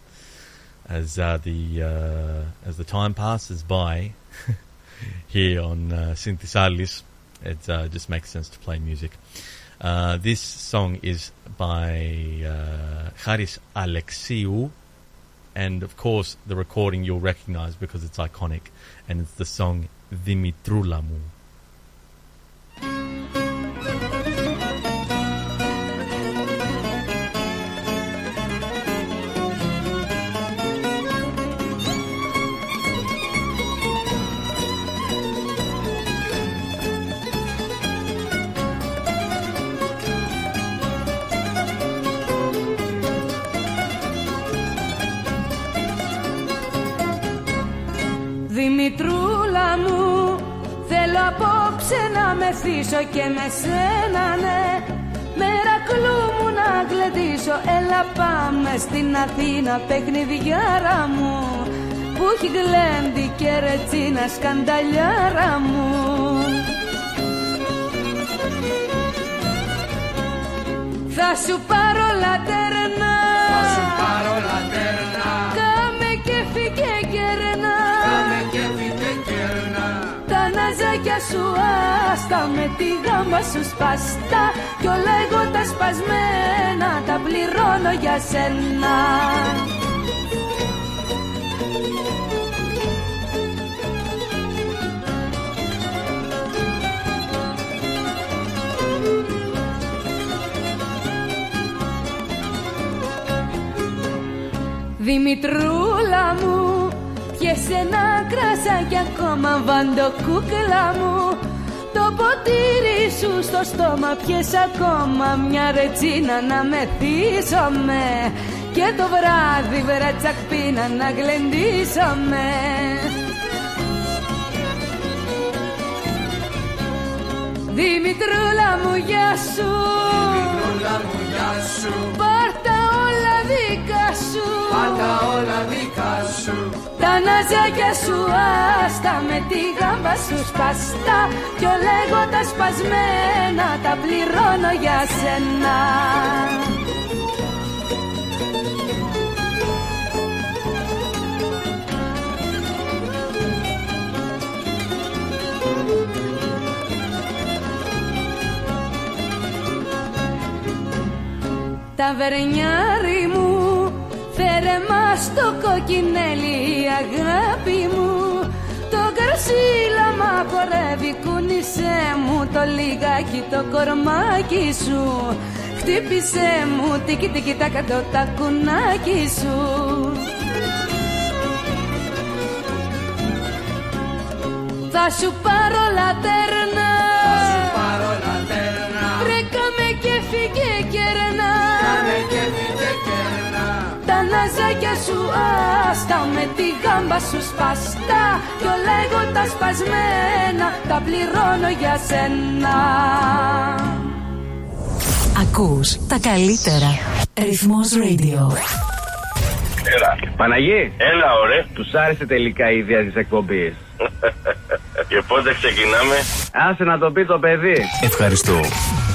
As uh, the uh, as the time passes by here on uh, Synthesalis, it uh, just makes sense to play music. Uh, this song is by uh, Haris Alexiou, and of course the recording you'll recognize because it's iconic, and it's the song Dimitroulamu. Δημητρούλα να μεθύσω και με σένα ναι. Μερακλού μου να γλεντήσω Έλα πάμε στην Αθήνα παιχνιδιάρα μου. Που έχει γλέντι και ρετσίνα σκανταλιάρα μου. Θα σου πάρω λατέρνα σου άστα με τη γάμα σου σπαστά Κι όλα εγώ τα σπασμένα τα πληρώνω για σένα. Δημητρούλα μου Πιες ένα κρασάκι ακόμα βαντοκούκλα μου. Το ποτήρι σου στο στόμα Πιες ακόμα μια ρετσίνα να μεθύσομαι Και το βράδυ βρε τσακπίνα να γλεντήσαμε Δημητρούλα μου γεια σου. Δημητρούλα μου γεια σου. Πάρτα όλα δικά σου. Πάντα όλα δικά σου. Τα ναζάκια σου άστα με τη γάμπα σου σπαστά Κι όλα εγώ τα σπασμένα τα πληρώνω για σένα. Τα βερνιάρι μου Φέρε μας το κοκκινέλι η αγάπη μου. Το καρσίλα μα χορεύει κούνησέ μου Το λιγάκι το κορμάκι σου. Χτύπησέ μου τίκι τίκι τα κατώ τα κουνάκι σου. Θα σου πάρω λατέρνα. Θα σου πάρω λατέρνα. Βρε κάμε και φύγε κερνά Κάμε και ναζάκια σου άστα Με τη γάμπα σου σπαστά Κι όλα εγώ τα σπασμένα Τα πληρώνω για σένα Ακούς τα καλύτερα. Ρυθμός Radio. Έλα. Παναγί. Έλα, ωραία. Τους άρεσε τελικά η ιδέα της εκπομπής. Και πότε ξεκινάμε; Άσε να το πει το παιδί. Ευχαριστώ.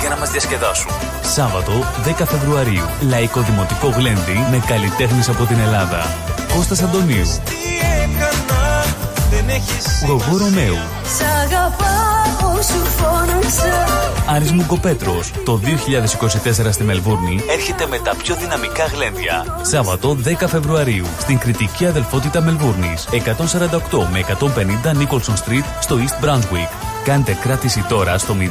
για να μας διασκεδάσουν. Σάββατο 10 Φεβρουαρίου. Λαϊκό Δημοτικό Γλέντι με καλλιτέχνες από την Ελλάδα. Κώστας Αντωνίου. Γογό Ρωμαίου. Σ' αγαπάω σου φώναξα Άρης Μουγκοπέτρος. Το 2024 στη Μελβούρνη έρχεται με τα πιο δυναμικά γλέντια. Σάββατο 10 Φεβρουαρίου στην κριτική αδελφότητα Μελβούρνης. 148 με 150 Nicholson Street στο East Brunswick. Κάντε κράτηση τώρα στο 0422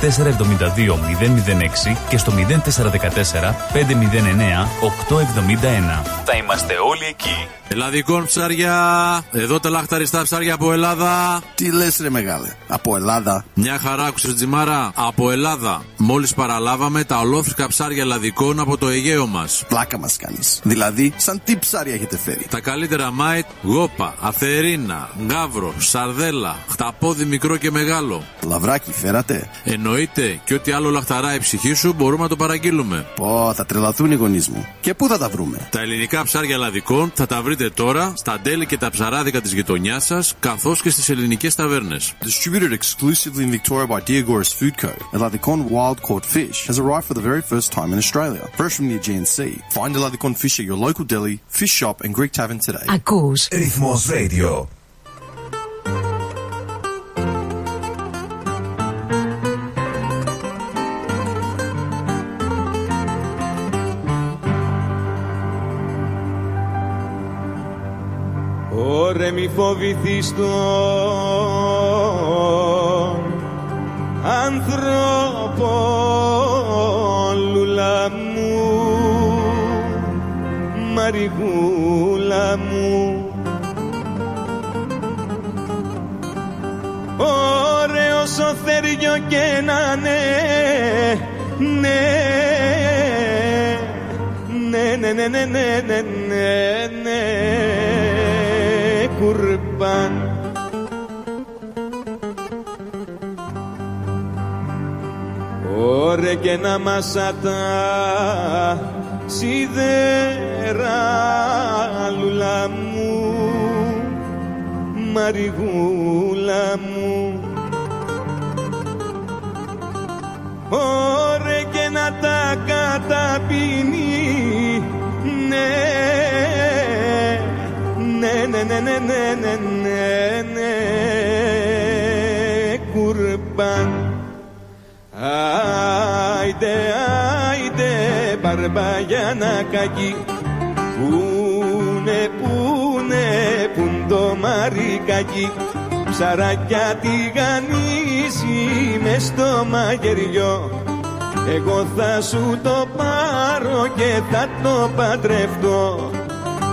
472 006 και στο 0414 509 871. Θα είμαστε όλοι εκεί. Ελλαδικών ψάρια. Εδώ τα λαχταριστά ψάρια από Ελλάδα. Τι λες ρε μεγάλε, από Ελλάδα. Μια χαρά άκουσες Τζιμάρα. Από Ελλάδα. Μόλις παραλάβαμε τα ολόφρυκα ψάρια ελλαδικών από το Αιγαίο μας. Πλάκα μας κάνεις. Δηλαδή, σαν τι ψάρια έχετε φέρει. Τα καλύτερα μάιτ, γόπα, αθερίνα, γκάβρο, σαρδέλα, χταπόδι μικρό και μεγάλο. Λαβράκι φέρατε. Εννοείται και ό,τι άλλο λαχταρά η ψυχή σου μπορούμε να το παραγγείλουμε. Πω, θα τρελαθούν οι γονείς μου. Και πού θα τα βρούμε; Τα ελληνικά ψάρια ελλαδικών θα τα βρείτε τώρα στα ντέλη και τα ψαράδικα της γειτονιάς σας καθώς και στις ελληνικές ταβέρνες. Distributed exclusively in Victoria by Diagoras Food Co. Eladicon wild caught fish has arrived for the very first time in Australia. Fresh from the Aegean Sea. Find Eladicon fish at your local deli, fish shop and Greek tavern today. Ακούς Ρυθμός Radio. Ωρε μη φοβηθείς τον άνθρωπο λουλά μου μαριγούλα μου Ωραίο όσο θέριο και να ναι ναι ναι ναι ναι ναι ναι ναι ναι ναι κουρμπάν. Ωρε και να μασάτα σιδέρα λουλά μου μαριγούλα μου. Ωρε και να τα καταπίνει ναι ναι ναι ναι ναι ναι ναι ναι ναι. Κουρμπάν. Άιντε άιντε μπαρμπαγιάνα κακή. Πούνε πούνε πουν το μαρικάκι Ψαράκια τηγανίζει με στο μαγειριό εγώ θα σου το πάρω και θα το παντρευτώ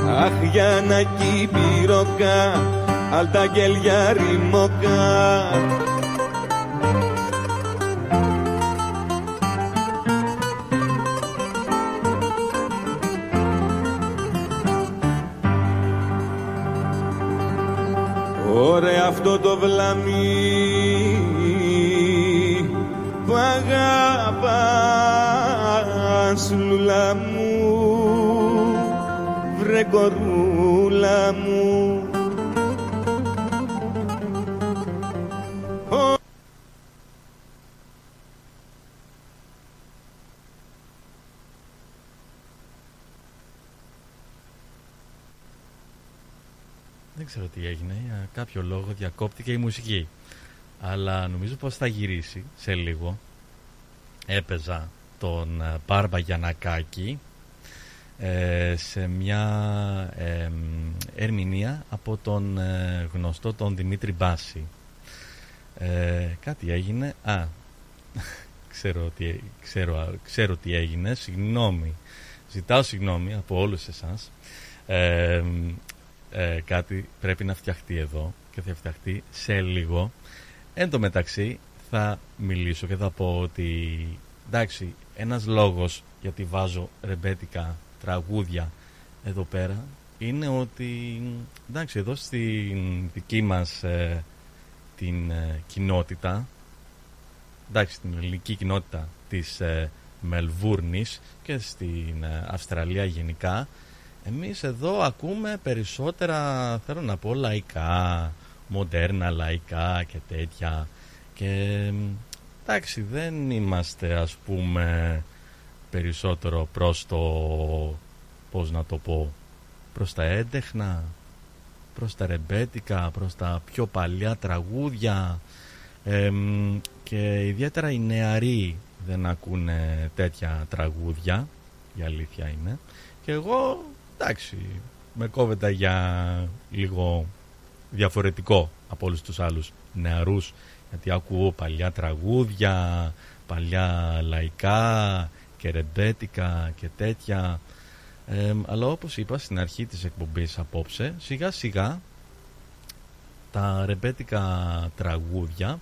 Αχ για να κυπηρωκά αλτα γέλια ρημωκά Ωραία αυτό το βλαμί που αγαπάς λουλά μου βρε κορούλα μου Δεν ξέρω τι έγινε, για κάποιο λόγο διακόπτηκε η μουσική. Αλλά νομίζω πως θα γυρίσει σε λίγο. Έπαιζα τον ε, Μπάρμπα Γιανακάκη ε, σε μια ε, ερμηνεία από τον ε, γνωστό τον Δημήτρη Μπάση. Ε, κάτι έγινε. Α, ξέρω, τι, ξέρω, ξέρω τι έγινε. Συγγνώμη. Ζητάω συγγνώμη από όλους εσάς. Ε, ε, κάτι πρέπει να φτιαχτεί εδώ και θα φτιαχτεί σε λίγο. Εν τω μεταξύ θα μιλήσω και θα πω ότι εντάξει, ένας λόγος γιατί βάζω ρεμπέτικα τραγούδια εδώ πέρα είναι ότι εντάξει εδώ στην δική μας ε, την ε, κοινότητα εντάξει την ελληνική κοινότητα της ε, Μελβούρνης και στην ε, Αυστραλία γενικά εμείς εδώ ακούμε περισσότερα θέλω να πω λαϊκά μοντέρνα λαϊκά και τέτοια. Και εντάξει δεν είμαστε ας πούμε περισσότερο προς το πώς να το πω προς τα έντεχνα προς τα ρεμπέτικα προς τα πιο παλιά τραγούδια. Και ιδιαίτερα οι νεαροί δεν ακούνε τέτοια τραγούδια η αλήθεια είναι. Και εγώ εντάξει με κόβεται για λίγο διαφορετικό από όλους τους άλλους νεαρούς γιατί ακούω παλιά τραγούδια παλιά λαϊκά και ρεμπέτικα και τέτοια. Αλλά όπως είπα στην αρχή της εκπομπής απόψε σιγά σιγά τα ρεμπέτικα τραγούδια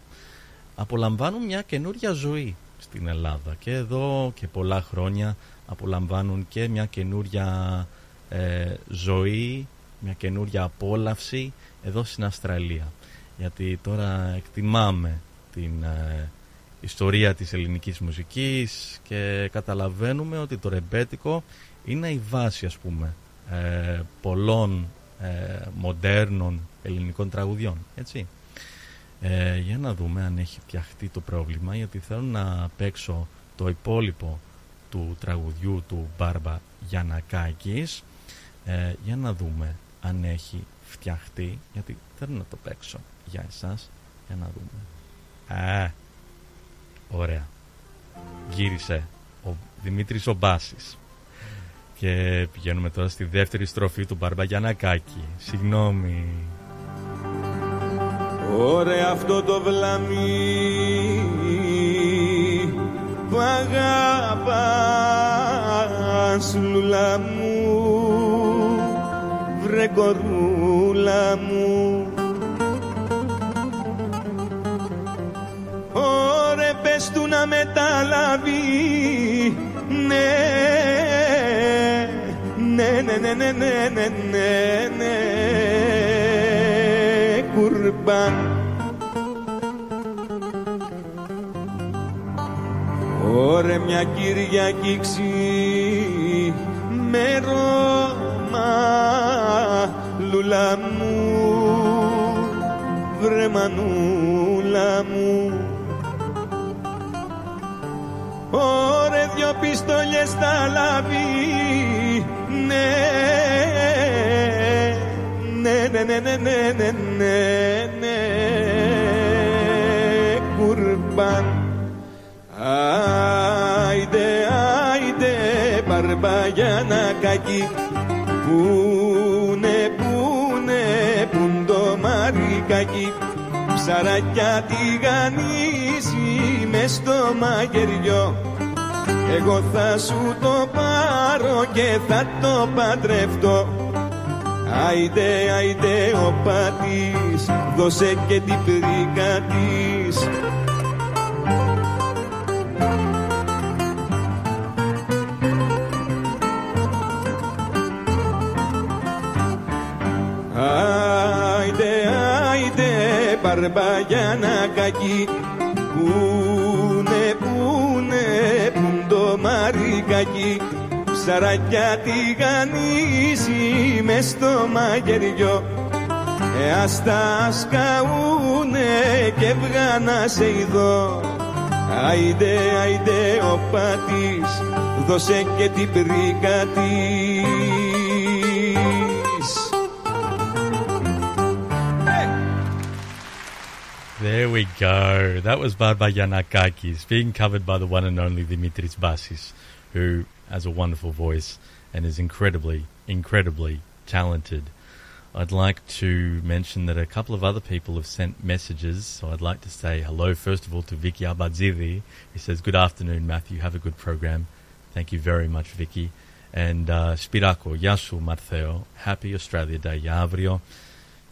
απολαμβάνουν μια καινούρια ζωή στην Ελλάδα. Και εδώ και πολλά χρόνια απολαμβάνουν και μια καινούρια ε, ζωή, μια καινούρια απόλαυση εδώ στην Αυστραλία. Γιατί τώρα εκτιμάμε την ε, ιστορία της ελληνικής μουσικής και καταλαβαίνουμε ότι το ρεμπέτικο είναι η βάση ας πούμε ε, πολλών ε, μοντέρνων ελληνικών τραγουδιών έτσι. Ε, για να δούμε αν έχει φτιαχτεί το πρόβλημα γιατί θέλω να παίξω το υπόλοιπο του τραγουδιού του Μπάρμπα Γιανακάκης ε, για να δούμε αν έχει φτιαχτεί γιατί θέλω να το παίξω για εσάς για να δούμε. Α, ωραία γύρισε ο Δημήτρης Ομπάσης και πηγαίνουμε τώρα στη δεύτερη στροφή του Μπαρμπαγιανακάκη. Συγγνώμη. Ωραία αυτό το βλαμί που αγαπάς λουλά μου βρε κορούλα μου πες του να μεταλάβει. Ναι ναι, ναι, ναι, ναι, ναι, ναι, ναι, ναι, κουρμπάν. Ωρε μια Κυριακή με Ρώμα λουλά μου βρε μανούλα μου Ωρε δυο πιστόλιες θα λάβει. Ναι, ναι, ναι, ναι, ναι, ναι, ναι, ναι, ναι, κουρμπάν. Άιντε, άιντε, παρμπαγιάνα κακή, πούνε, πούνε, πουν το μαρικάκι, ψαρακιά τηγανίζει μες στο μαγειριό εγώ θα σου το πάρω και θα το παντρευτώ. Άιντε, άιντε ο πατής, δώσε και την πρίκα της. Άιντε, άιντε, παρμπαγιάνα κακή ψαρακιά τηγανίζει μες στο μαγειριό ε, ας τα σκαούνε και βγάνα σε ειδώ Άιντε, άιντε ο πατής, δώσε και την πρίκα της. There we go. That was Barba Yanakakis being covered by the one and only Dimitris Basis, who has a wonderful voice and is incredibly, incredibly talented. I'd like to mention that a couple of other people have sent messages, so I'd like to say hello first of all to Vicky Abadzidi. He says, Good afternoon, Matthew. Have a good program. Thank you very much, Vicky. And uh, Spirako, γεια σου Μαρθέο. Happy Australia Day για αύριο.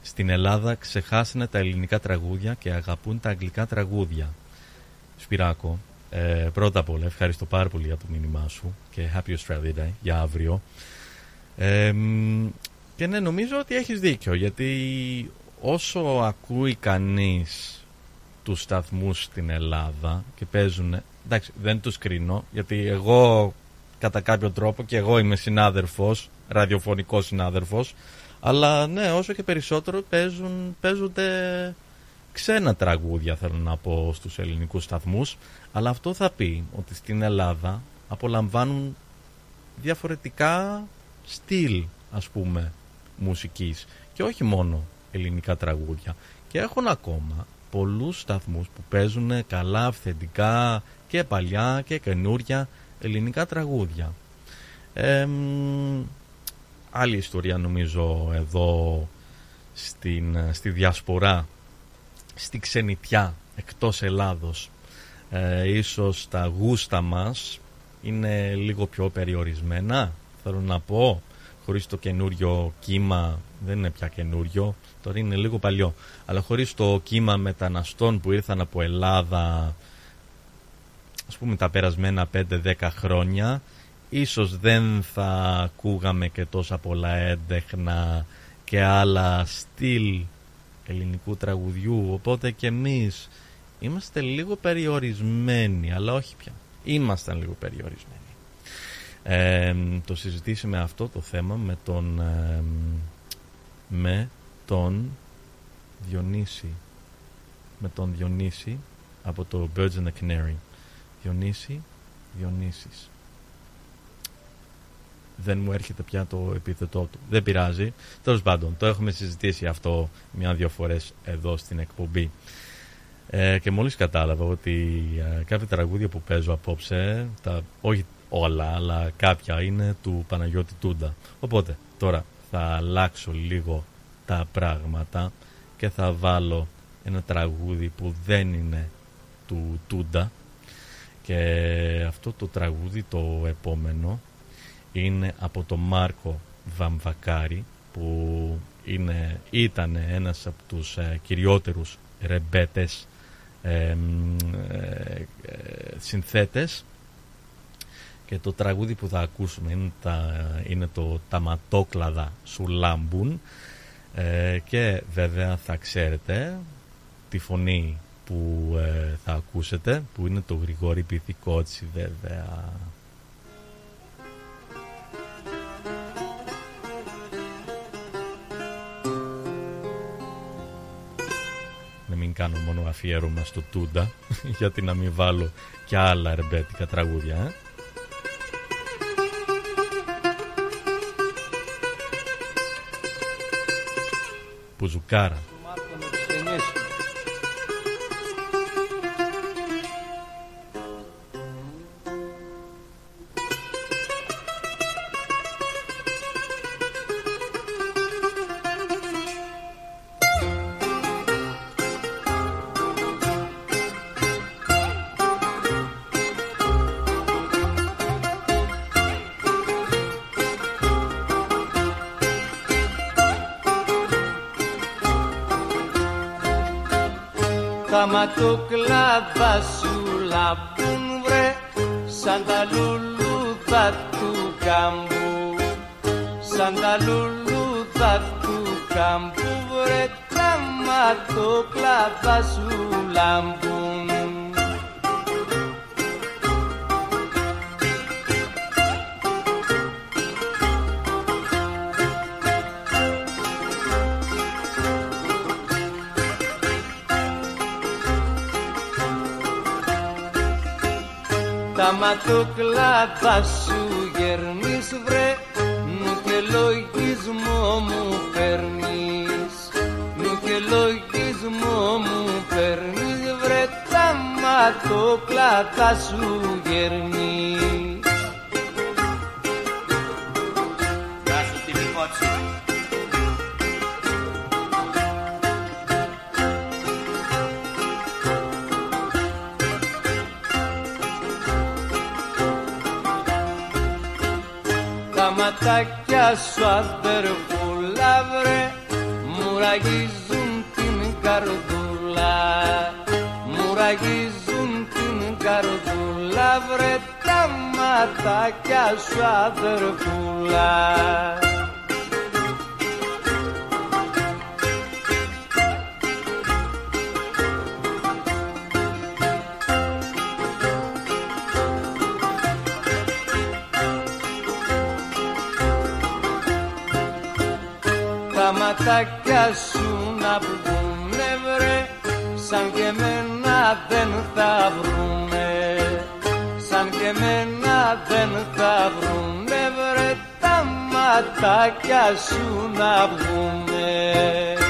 Στην Ελλάδα ξεχάσανε τα ελληνικά τραγούδια και αγαπούν τα αγγλικά τραγούδια. Σπυράκο, ε, πρώτα απ' όλα ευχαριστώ πάρα πολύ για το μήνυμά σου και Happy Australia Day για αύριο. Ε, μ, και ναι, νομίζω ότι έχεις δίκιο γιατί όσο ακούει κανείς τους σταθμούς στην Ελλάδα και παίζουν, εντάξει δεν τους κρίνω γιατί εγώ κατά κάποιο τρόπο και εγώ είμαι συνάδελφος, ραδιοφωνικός συνάδελφος αλλά ναι, όσο και περισσότερο παίζουν, παίζονται ξένα τραγούδια θέλω να πω στους ελληνικούς σταθμούς αλλά αυτό θα πει ότι στην Ελλάδα απολαμβάνουν διαφορετικά στυλ ας πούμε μουσικής και όχι μόνο ελληνικά τραγούδια. Και έχουν ακόμα πολλούς σταθμούς που παίζουν καλά αυθεντικά και παλιά και καινούρια ελληνικά τραγούδια. Εμ, άλλη ιστορία νομίζω εδώ στην, στη διασπορά στη ξενιτιά εκτός Ελλάδος ε, ίσως τα γούστα μας είναι λίγο πιο περιορισμένα θέλω να πω. Χωρίς το καινούριο κύμα δεν είναι πια καινούριο τώρα είναι λίγο παλιό. Αλλά χωρίς το κύμα μεταναστών που ήρθαν από Ελλάδα ας πούμε τα περασμένα 5-10 χρόνια ίσως δεν θα ακούγαμε και τόσα πολλά έντεχνα και άλλα στυλ ελληνικού τραγουδιού. Οπότε και εμείς είμαστε λίγο περιορισμένοι αλλά όχι πια ήμασταν λίγο περιορισμένοι ε, το συζητήσαμε αυτό το θέμα με τον ε, με τον Διονύση με τον Διονύση από το Birds and the Canary Διονύση Διονύσης δεν μου έρχεται πια το επίθετό του. Δεν πειράζει. Τέλος πάντων, το έχουμε συζητήσει αυτό μια-δυο φορές εδώ στην εκπομπή. Ε, και μόλις κατάλαβα ότι ε, κάποια τραγούδια που παίζω απόψε, τα, όχι όλα, αλλά κάποια είναι του Παναγιώτη Τούντα. Οπότε τώρα θα αλλάξω λίγο τα πράγματα και θα βάλω ένα τραγούδι που δεν είναι του Τούντα και αυτό το τραγούδι το επόμενο είναι από τον Μάρκο Βαμβακάρη που είναι, ήταν ένας από τους ε, κυριότερους ρεμπέτες ε, ε, συνθέτες και το τραγούδι που θα ακούσουμε είναι, τα, είναι το «Τα ματόκλαδα σου λάμπουν» ε, και βέβαια θα ξέρετε τη φωνή που ε, θα ακούσετε που είναι το Γρηγόρη Πυθικότσι βέβαια να μην κάνω μόνο αφιέρωμα στο Τούντα γιατί να μην βάλω και άλλα ρεμπέτικα τραγούδια ε. Πουζουκάρα ματάκια σου να βγουνε βρε. Σαν και μένα δεν θα βρουνε σαν και μένα δεν θα βρουνε βρε. Τα ματάκια σου να βγουνε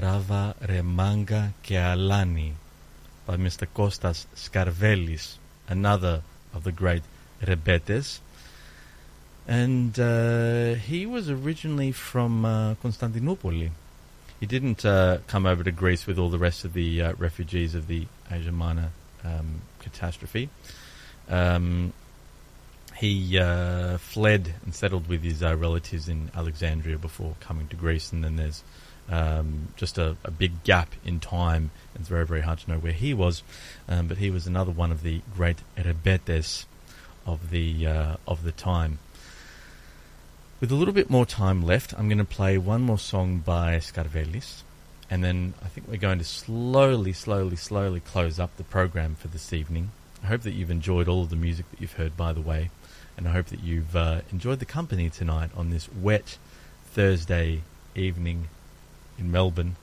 Τράβα, Ρεμάγκα και Αλάνι by Mr. Kostas Skarvelis, another of the great rebetes. And uh, he was originally from uh, Constantinople. He didn't uh, come over to Greece with all the rest of the uh, refugees of the Asia Minor um, catastrophe. Um, he uh, fled and settled with his uh, relatives in Alexandria before coming to Greece, and then there's um, just a, a big gap in time. It's very, very hard to know where he was, um, but he was another one of the great rebetes of the uh, of the time. With a little bit more time left, I'm going to play one more song by Scarvelis, And then I think we're going to slowly, slowly, slowly close up the program for this evening. I hope that you've enjoyed all of the music that you've heard, by the way, and I hope that you've uh, enjoyed the company tonight on this wet Thursday evening in Melbourne.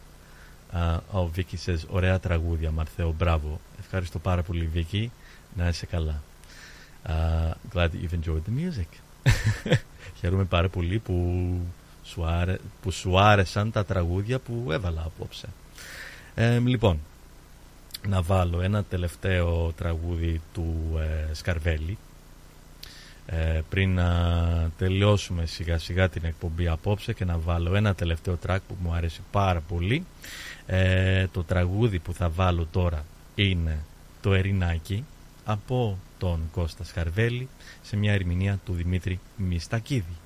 Uh, oh, Vicky says, ωραία τραγούδια, Μαρθέο, μπράβο. Ευχαριστώ πάρα πολύ, Vicky. Να είσαι καλά. Uh, glad that you've enjoyed the music. Χαίρομαι πάρα πολύ που σου, άρε, που σου άρεσαν τα τραγούδια που έβαλα απόψε. Ε, λοιπόν, να βάλω ένα τελευταίο τραγούδι του ε, Σκαρβέλη ε, πριν να τελειώσουμε σιγά σιγά την εκπομπή απόψε και να βάλω ένα τελευταίο τρακ που μου αρέσει πάρα πολύ ε, το τραγούδι που θα βάλω τώρα είναι το Ερινάκι από τον Κώστα Σκαρβέλη σε μια ερμηνεία του Δημήτρη Μιστακίδη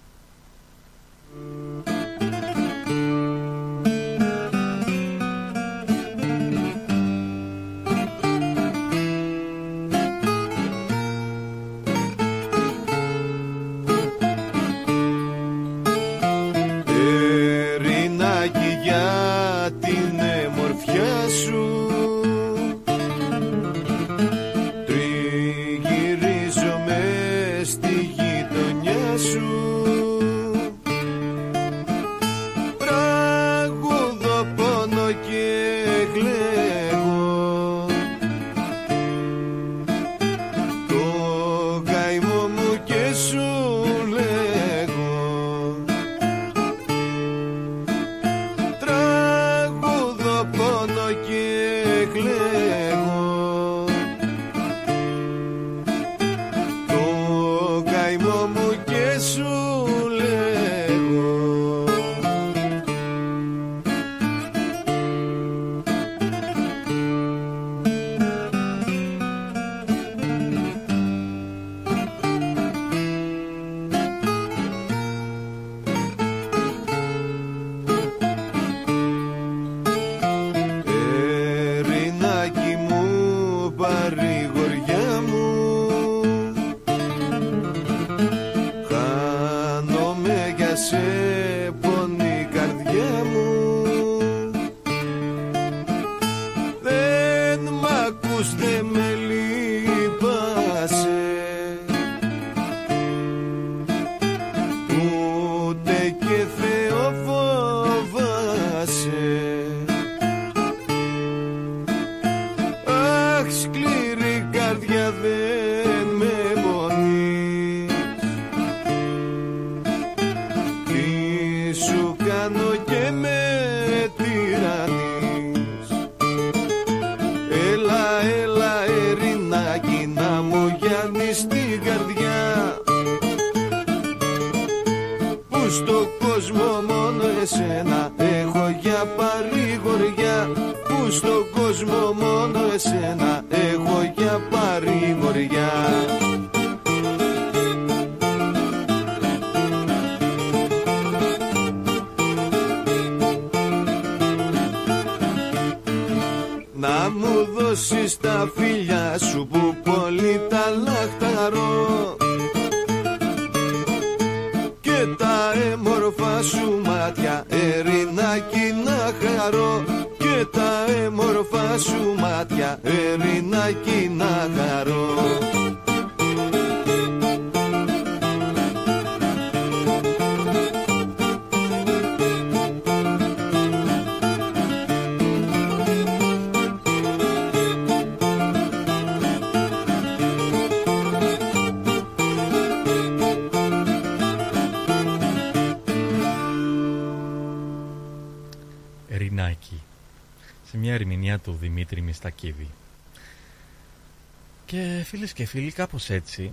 και φίλες και φίλοι κάπως έτσι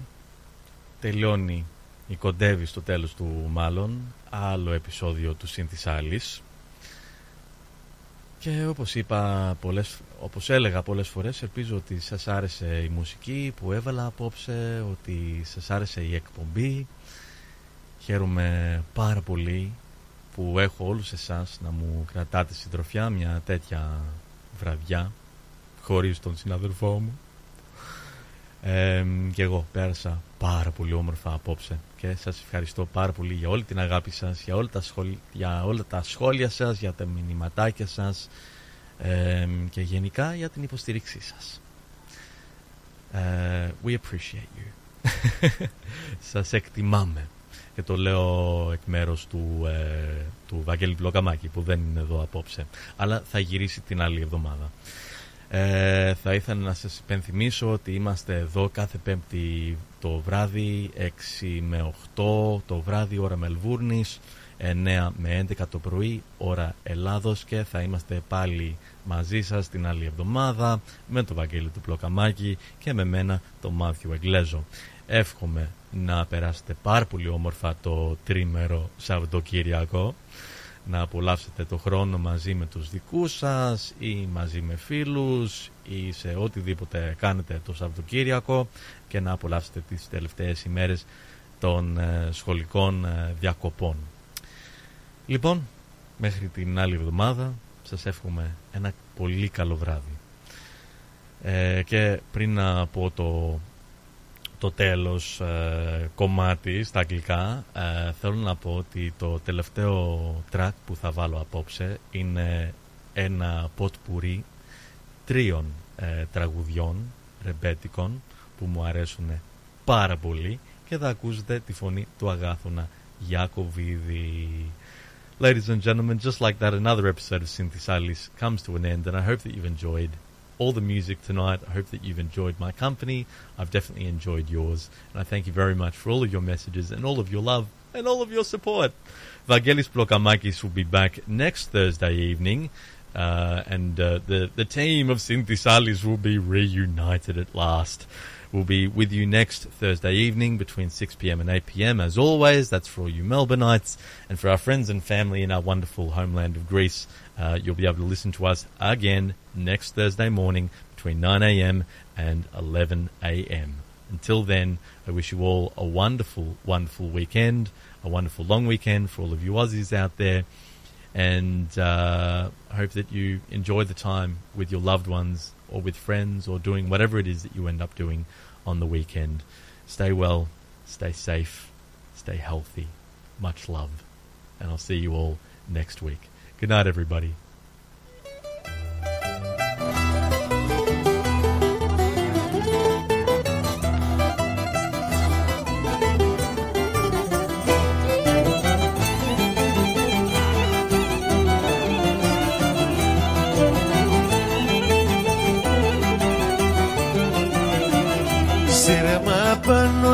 τελειώνει ή κοντεύει στο τέλος του μάλλον άλλο επεισόδιο του Συν της Άλλης. Και όπως είπα πολλές, όπως έλεγα πολλές φορές ελπίζω ότι σας άρεσε η μουσική που έβαλα απόψε ότι σας άρεσε η εκπομπή. Χαίρομαι πάρα πολύ που έχω όλους εσάς να μου κρατάτε συντροφιά μια τέτοια βραδιά χωρίς τον συναδελφό μου Ε, και εγώ πέρασα πάρα πολύ όμορφα απόψε και σας ευχαριστώ πάρα πολύ για όλη την αγάπη σας, για όλα τα, σχόλια, για όλα τα σχόλια σας, για τα μηνυματάκια σας ε, και γενικά για την υποστήριξή σας. Ε, we appreciate you. σας εκτιμάμε και το λέω εκ μέρους του, ε, του Βαγγέλη Βλοκαμάκη που δεν είναι εδώ απόψε αλλά θα γυρίσει την άλλη εβδομάδα. Ε, θα ήθελα να σας υπενθυμίσω ότι είμαστε εδώ κάθε πέμπτη το βράδυ 6 με 8 το βράδυ ώρα Μελβούρνης 9 με 11 το πρωί ώρα Ελλάδος και θα είμαστε πάλι μαζί σας την άλλη εβδομάδα με το Βαγγέλη του Πλοκαμάκη και με μένα το Μάθιο Εγκλέζο. Εύχομαι να περάσετε πάρα πολύ όμορφα το τρίμερο Σαββατοκύριακο να απολαύσετε το χρόνο μαζί με τους δικούς σας ή μαζί με φίλους ή σε οτιδήποτε κάνετε το Σαββατοκύριακο και να απολαύσετε τις τελευταίες ημέρες των ε, σχολικών ε, διακοπών. Λοιπόν, μέχρι την άλλη εβδομάδα σας εύχομαι ένα πολύ καλό βράδυ. Ε, και πριν να πω το το τέλος ε, κομμάτι στα αγγλικά ε, θέλω να πω ότι το τελευταίο track που θα βάλω απόψε είναι ένα ποτπουρί τρίων ε, τραγουδιών ρεμπέτικων που μου αρέσουν πάρα πολύ και θα ακούσετε τη φωνή του Αγάθωνα Γιάκοβίδη. Ladies and gentlemen, just like that, another episode of Synthesalis comes to an end, and I hope that you've enjoyed all the music tonight. I hope that you've enjoyed my company. I've definitely enjoyed yours. And I thank you very much for all of your messages and all of your love and all of your support. Vangelis Blokamakis will be back next Thursday evening. Uh, and uh, the, the team of Synthisalis will be reunited at last. We'll be with you next Thursday evening between 6 p.m. and 8 p.m. As always, that's for all you Melbourneites and for our friends and family in our wonderful homeland of Greece. Uh, you'll be able to listen to us again next Thursday morning between 9 a.m. and 11 a.m. Until then, I wish you all a wonderful, wonderful weekend, a wonderful long weekend for all of you Aussies out there, and uh, I hope that you enjoy the time with your loved ones or with friends or doing whatever it is that you end up doing on the weekend. Stay well, stay safe, stay healthy. Much love, and I'll see you all next week. Good night, everybody.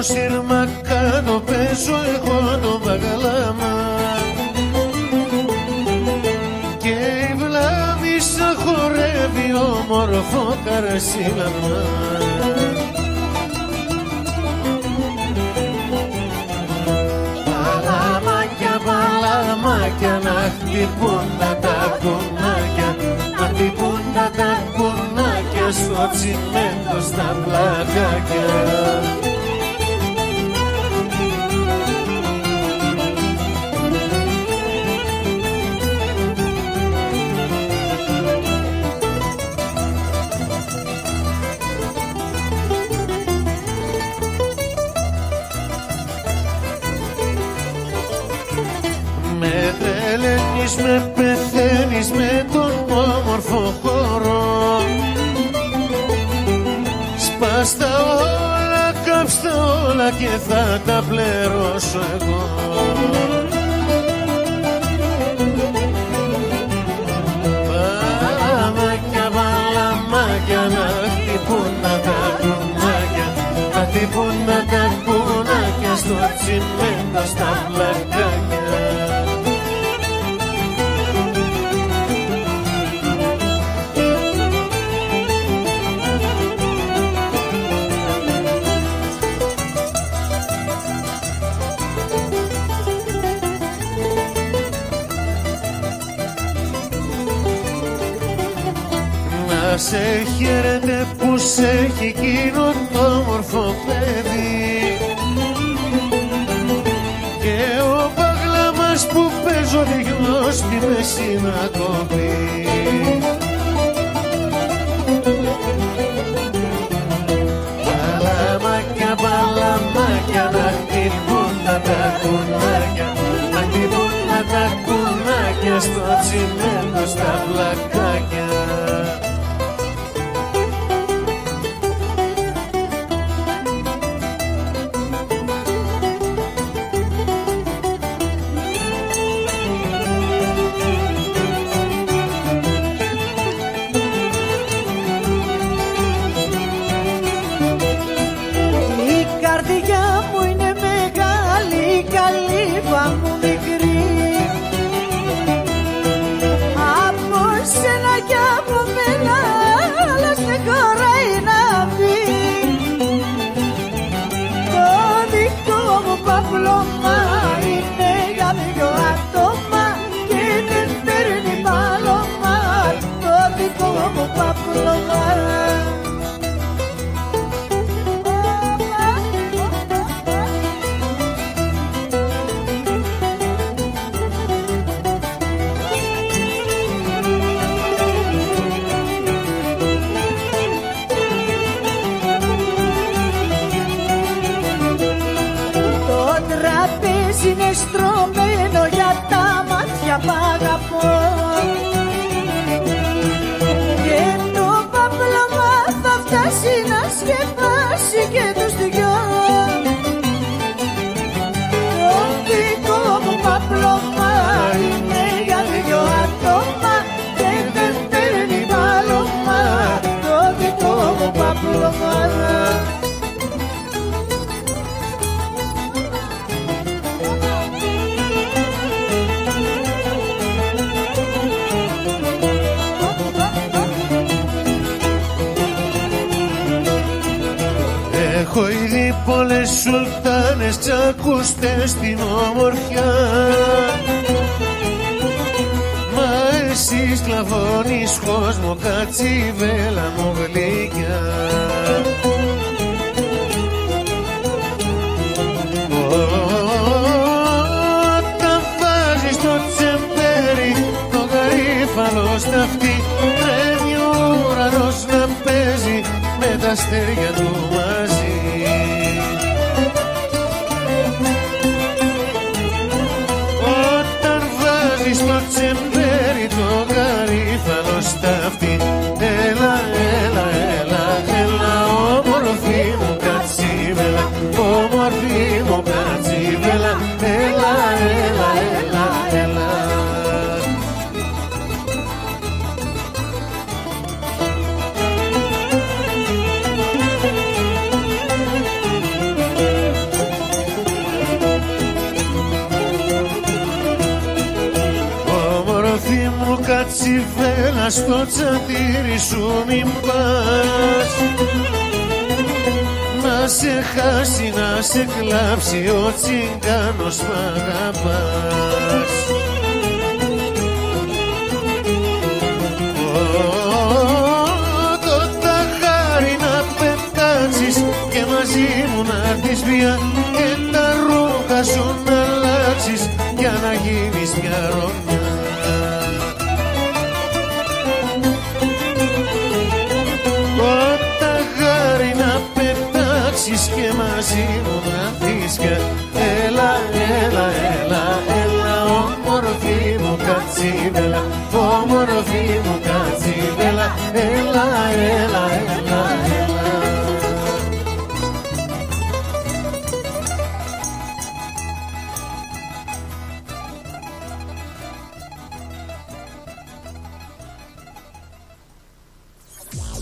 Σύρμα κάτω, παίζω εγώ το μπαγαλάμα. Και η βλάβη σαν χορεύει όμορφο καρσίλαμα Παλαμάκια, παλαμάκια να χτυπούν τα τα κουνάκια Να χτυπούν τα τα κουνάκια στο τσιμέντο στα πλακάκια τρελαίνεις, με πεθαίνεις με τον όμορφο χώρο. Σπάστα όλα, κάψτα όλα και θα τα πληρώσω εγώ. Παλαμάκια, παλαμάκια να χτυπούν τα κουνάκια Να χτυπούν τα κουνάκια στο τσιμέντο στα πλακάκια σε χαίρεται που σε έχει εκείνο το όμορφο παιδί. Και ο παγλάμας που παίζω δυος στη μέση να κόβει κουνάκια να χτυπούν τα τα κουνάκια να χτυπούν τα τα κουνάκια στο τσιμέντο στα πλακάκια πολλές σουλτάνες τσακούστες στην ομορφιά. Μα εσύ σκλαβώνεις κόσμο κατσιβέλα μου γλυκιά. Όταν βάζεις το τσεμπέρι το γαρίφαλο στα αυτή Πρέπει ο ουρανός να παίζει με τα αστέρια του κατσιβέλα στο τσαντήρι σου μην πας. Να σε χάσει, να σε κλάψει ο τσιγκάνος μ' αγαπάς. Ω, το ταχάρι να πετάξεις και μαζί μου να έρθεις βία και τα ρούχα σου να αλλάξεις για να γίνεις μια ρομιά μαζί μου να δεις και Έλα, έλα, έλα, έλα, όμορφη μου κατσίβελα Όμορφη μου